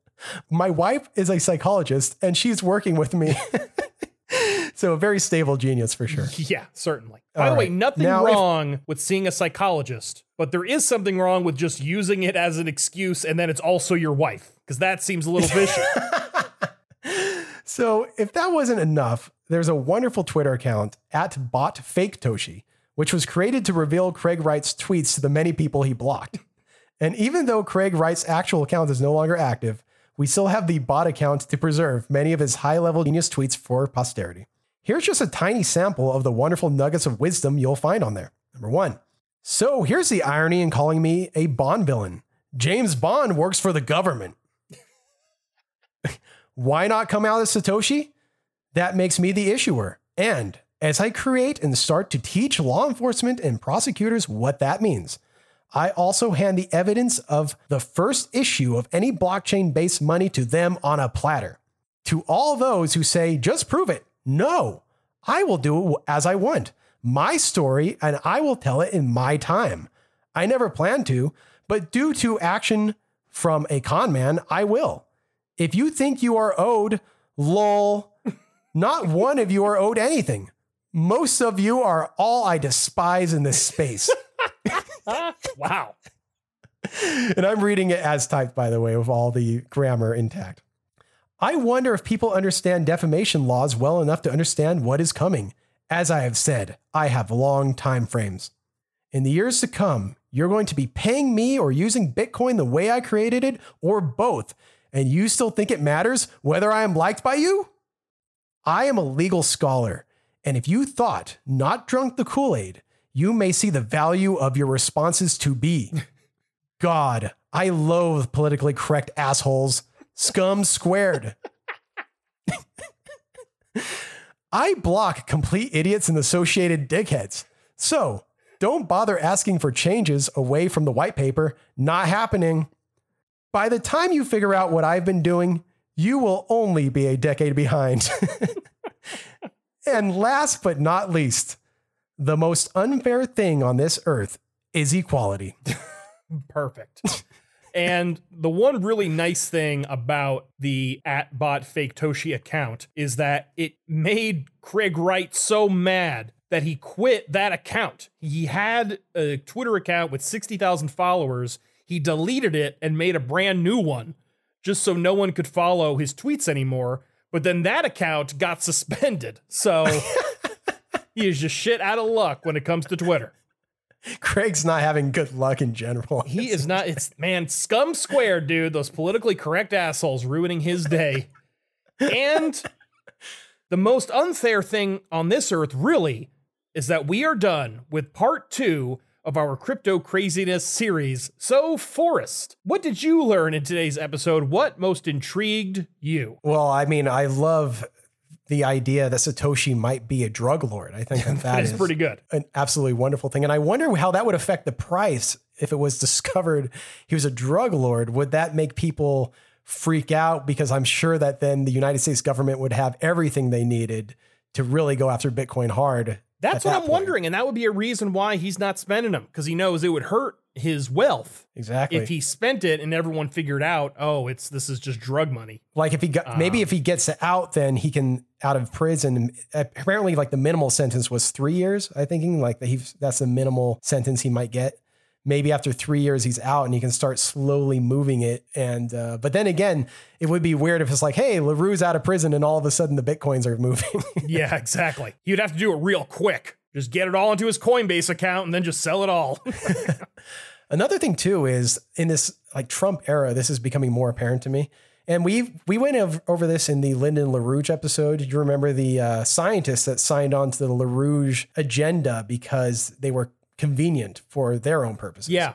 My wife is a psychologist and she's working with me. [laughs] so a very stable genius for sure. [laughs] Yeah, certainly. By All the way, right. nothing Now, if- wrong with seeing a psychologist, but there is something wrong with just using it as an excuse and then it's also your wife, because that seems a little vicious. [laughs] [laughs] So if that wasn't enough, there's a wonderful Twitter account at bot fake Toshi, which was created to reveal Craig Wright's tweets to the many people he blocked. And even though Craig Wright's actual account is no longer active, we still have the bot account to preserve many of his high-level genius tweets for posterity. Here's just a tiny sample of the wonderful nuggets of wisdom you'll find on there. Number one. So here's the irony in calling me a Bond villain. James Bond works for the government. [laughs] Why not come out as Satoshi? That makes me the issuer. And as I create and start to teach law enforcement and prosecutors what that means, I also hand the evidence of the first issue of any blockchain based money to them on a platter. To all those who say, just prove it, no, I will do it as I want. My story, and I will tell it in my time. I never planned to, but due to action from a con man, I will. If you think you are owed, lol, not one of you are owed anything. Most of you are all I despise in this space. [laughs] wow. and I'm reading it as typed, by the way, with all the grammar intact. I wonder if people understand defamation laws well enough to understand what is coming. As I have said, I have long time frames. In the years to come, you're going to be paying me or using Bitcoin the way I created it, or both, and you still think it matters whether I am liked by you? I am a legal scholar, and if you thought, not drunk the Kool Aid, you may see the value of your responses to be. [laughs] God, I loathe politically correct assholes. Scum squared. [laughs] I block complete idiots and associated dickheads. So don't bother asking for changes away from the white paper. Not happening. By the time you figure out what I've been doing, you will only be a decade behind. [laughs] and last but not least, the most unfair thing on this earth is equality. [laughs] Perfect. and the one really nice thing about the at bot fake Toshi account is that it made Craig Wright so mad that he quit that account. He had a Twitter account with 60,000 followers. He deleted it and made a brand new one just so no one could follow his tweets anymore. But then that account got suspended. So [laughs] he is just shit out of luck when it comes to Twitter. Craig's not having good luck in general. He is not. It's man, scum squared, dude. Those politically correct assholes ruining his day. And the most unfair thing on this earth, really, is that we are done with part two of our crypto craziness series. So, Forrest, what did you learn in today's episode? What most intrigued you? Well, I mean, I love the idea that Satoshi might be a drug lord. I think that, [laughs] That is pretty good. an absolutely wonderful thing. And I wonder how that would affect the price if it was [laughs] discovered he was a drug lord. Would that make people freak out? Because I'm sure that then the United States government would have everything they needed to really go after Bitcoin hard. That's at what that I'm point. wondering, and that would be a reason why he's not spending them because he knows it would hurt his wealth Exactly. if he spent it and everyone figured out, oh, it's this is just drug money. like if he got maybe um, if he gets out, then he can out of prison. Apparently, like the minimal sentence was three years. I thinking like that he that's the minimal sentence he might get. Maybe after three years he's out and he can start slowly moving it. And uh, but then again, it would be weird if it's like, hey, Le Roux's out of prison and all of a sudden the bitcoins are [laughs] moving. Yeah, exactly. He'd have to do it real quick. Just get it all into his Coinbase account and then just sell it all. [laughs] Another thing too is in this like Trump era, this is becoming more apparent to me. And we we went over this in the Lyndon LaRouche episode. You remember the uh, scientists that signed on to the LaRouche agenda because they were convenient for their own purposes? yeah.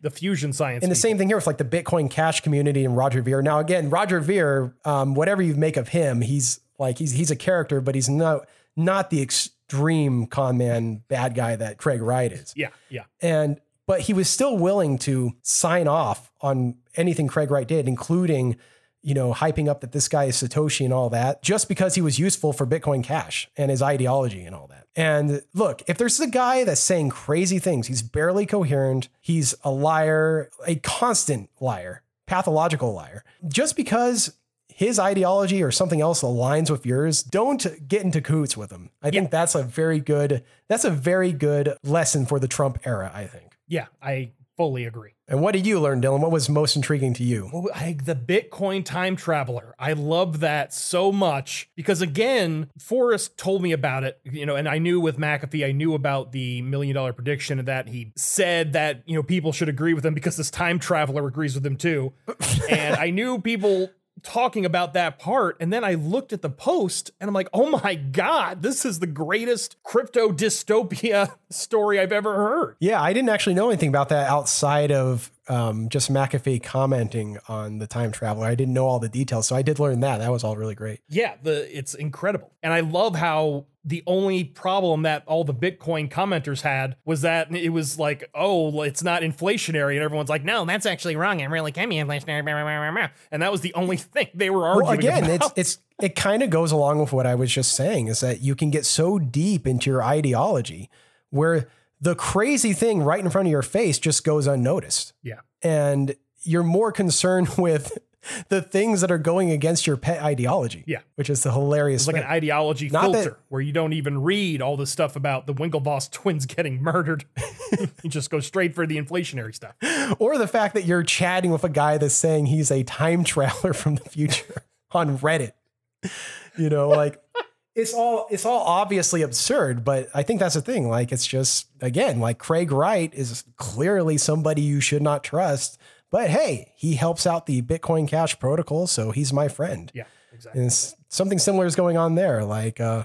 The fusion science. And the people. same thing here with like the Bitcoin Cash community and Roger Ver. Now again, Roger Ver, um, whatever you make of him, he's like he's he's a character, but he's not not the extreme con man bad guy that Craig Wright is Yeah, yeah. and but he was still willing to sign off on anything Craig Wright did, including you know, hyping up that this guy is Satoshi and all that, just because he was useful for Bitcoin Cash and his ideology and all that. And look, if there's a guy that's saying crazy things, he's barely coherent, he's a liar, a constant liar, pathological liar. Just because his ideology or something else aligns with yours, don't get into coots with him. I think that's a very good that's a very good lesson for the Trump era, I think. Yeah, I fully agree. And what did you learn, Dylan? What was most intriguing to you? Well, I, the Bitcoin time traveler. I love that so much because again, Forrest told me about it, you know, and I knew with McAfee, I knew about the million dollar prediction that he said that, you know, people should agree with him because this time traveler agrees with him too. [laughs] and I knew people talking about that part and then I looked at the post and I'm like, "Oh my god, this is the greatest crypto dystopia [laughs] story I've ever heard." Yeah, I didn't actually know anything about that outside of um, just McAfee commenting on the time traveler. I didn't know all the details, so I did learn that. That was all really great. Yeah, the it's incredible. And I love how the only problem that all the Bitcoin commenters had was that it was like, oh, it's not inflationary. And everyone's like, no, that's actually wrong. It really can be inflationary. And that was the only [laughs] thing they were arguing well, again, about. it's it's it kind of goes along with what I was just saying is that you can get so deep into your ideology where the crazy thing right in front of your face just goes unnoticed. Yeah. And you're more concerned [laughs] with the things that are going against your pet ideology. Yeah. Which is the hilarious It's like thing. an ideology Not that- filter where you don't even read all the stuff about the Winklevoss [laughs] twins getting murdered. [laughs] you just go straight for the inflationary stuff. or the fact that you're chatting with a guy that's saying he's a time traveler from the future on Reddit. You know, like it's all it's all obviously absurd, but I think that's the thing. Like it's just again, like Craig Wright is clearly somebody you should not trust. But hey, he helps out the Bitcoin Cash protocol, so he's my friend. Yeah, exactly. And something similar is going on there. Like, uh,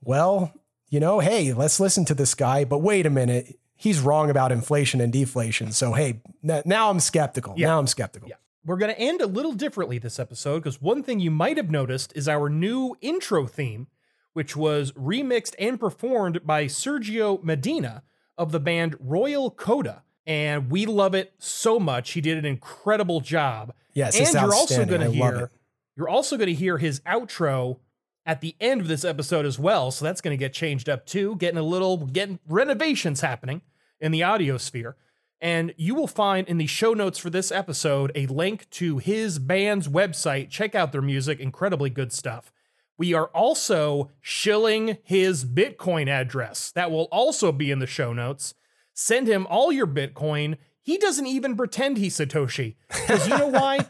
well, you know, hey, let's listen to this guy, but wait a minute. He's wrong about inflation and deflation. So, hey, now I'm skeptical. Yeah. Now I'm skeptical. Yeah. We're going to end a little differently this episode because one thing you might have noticed is our new intro theme, which was remixed and performed by Sergio Medina of the band Royal Coda. And we love it so much. He did an incredible job. Yes, and you're also going to hear you're also going to hear his outro at the end of this episode as well. So that's going to get changed up too, getting a little getting renovations happening in the audio sphere. And you will find in the show notes for this episode a link to his band's website. Check out their music, incredibly good stuff. We are also shilling his Bitcoin address. That will also be in the show notes. Send him all your Bitcoin. He doesn't even pretend he's Satoshi. Because you know [laughs] why?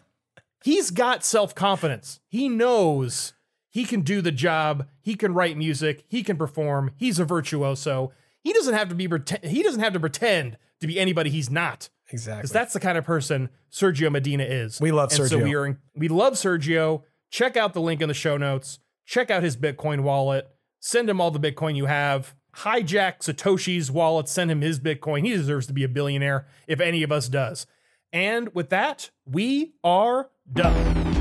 He's got self confidence. He knows he can do the job. He can write music. He can perform. He's a virtuoso. He doesn't have to be pretend. He doesn't have to pretend to be anybody he's not. Exactly. Because that's the kind of person Sergio Medina is. We love and So we are. We love Sergio. Check out the link in the show notes. Check out his Bitcoin wallet. Send him all the Bitcoin you have. Hijack Satoshi's wallet. Send him his Bitcoin. He deserves to be a billionaire if any of us does. And with that, we are done.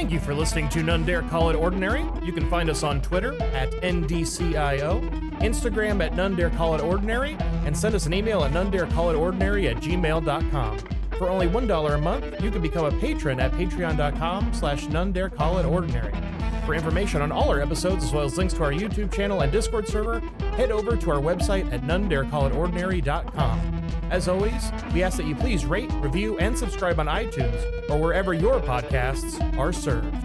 Thank you for listening to None Dare Call It Ordinary. You can find us on Twitter at NDCIO, Instagram at None Dare Call It Ordinary, and send us an email at None Dare Call It Ordinary at gmail.com. For only $1 a month, you can become a patron at patreon.com slash None Dare Call It Ordinary. For information on all our episodes, as well as links to our YouTube channel and Discord server, head over to our website at nonedarecallitordinary.com. As always, we ask that you please rate, review, and subscribe on iTunes or wherever your podcasts are served.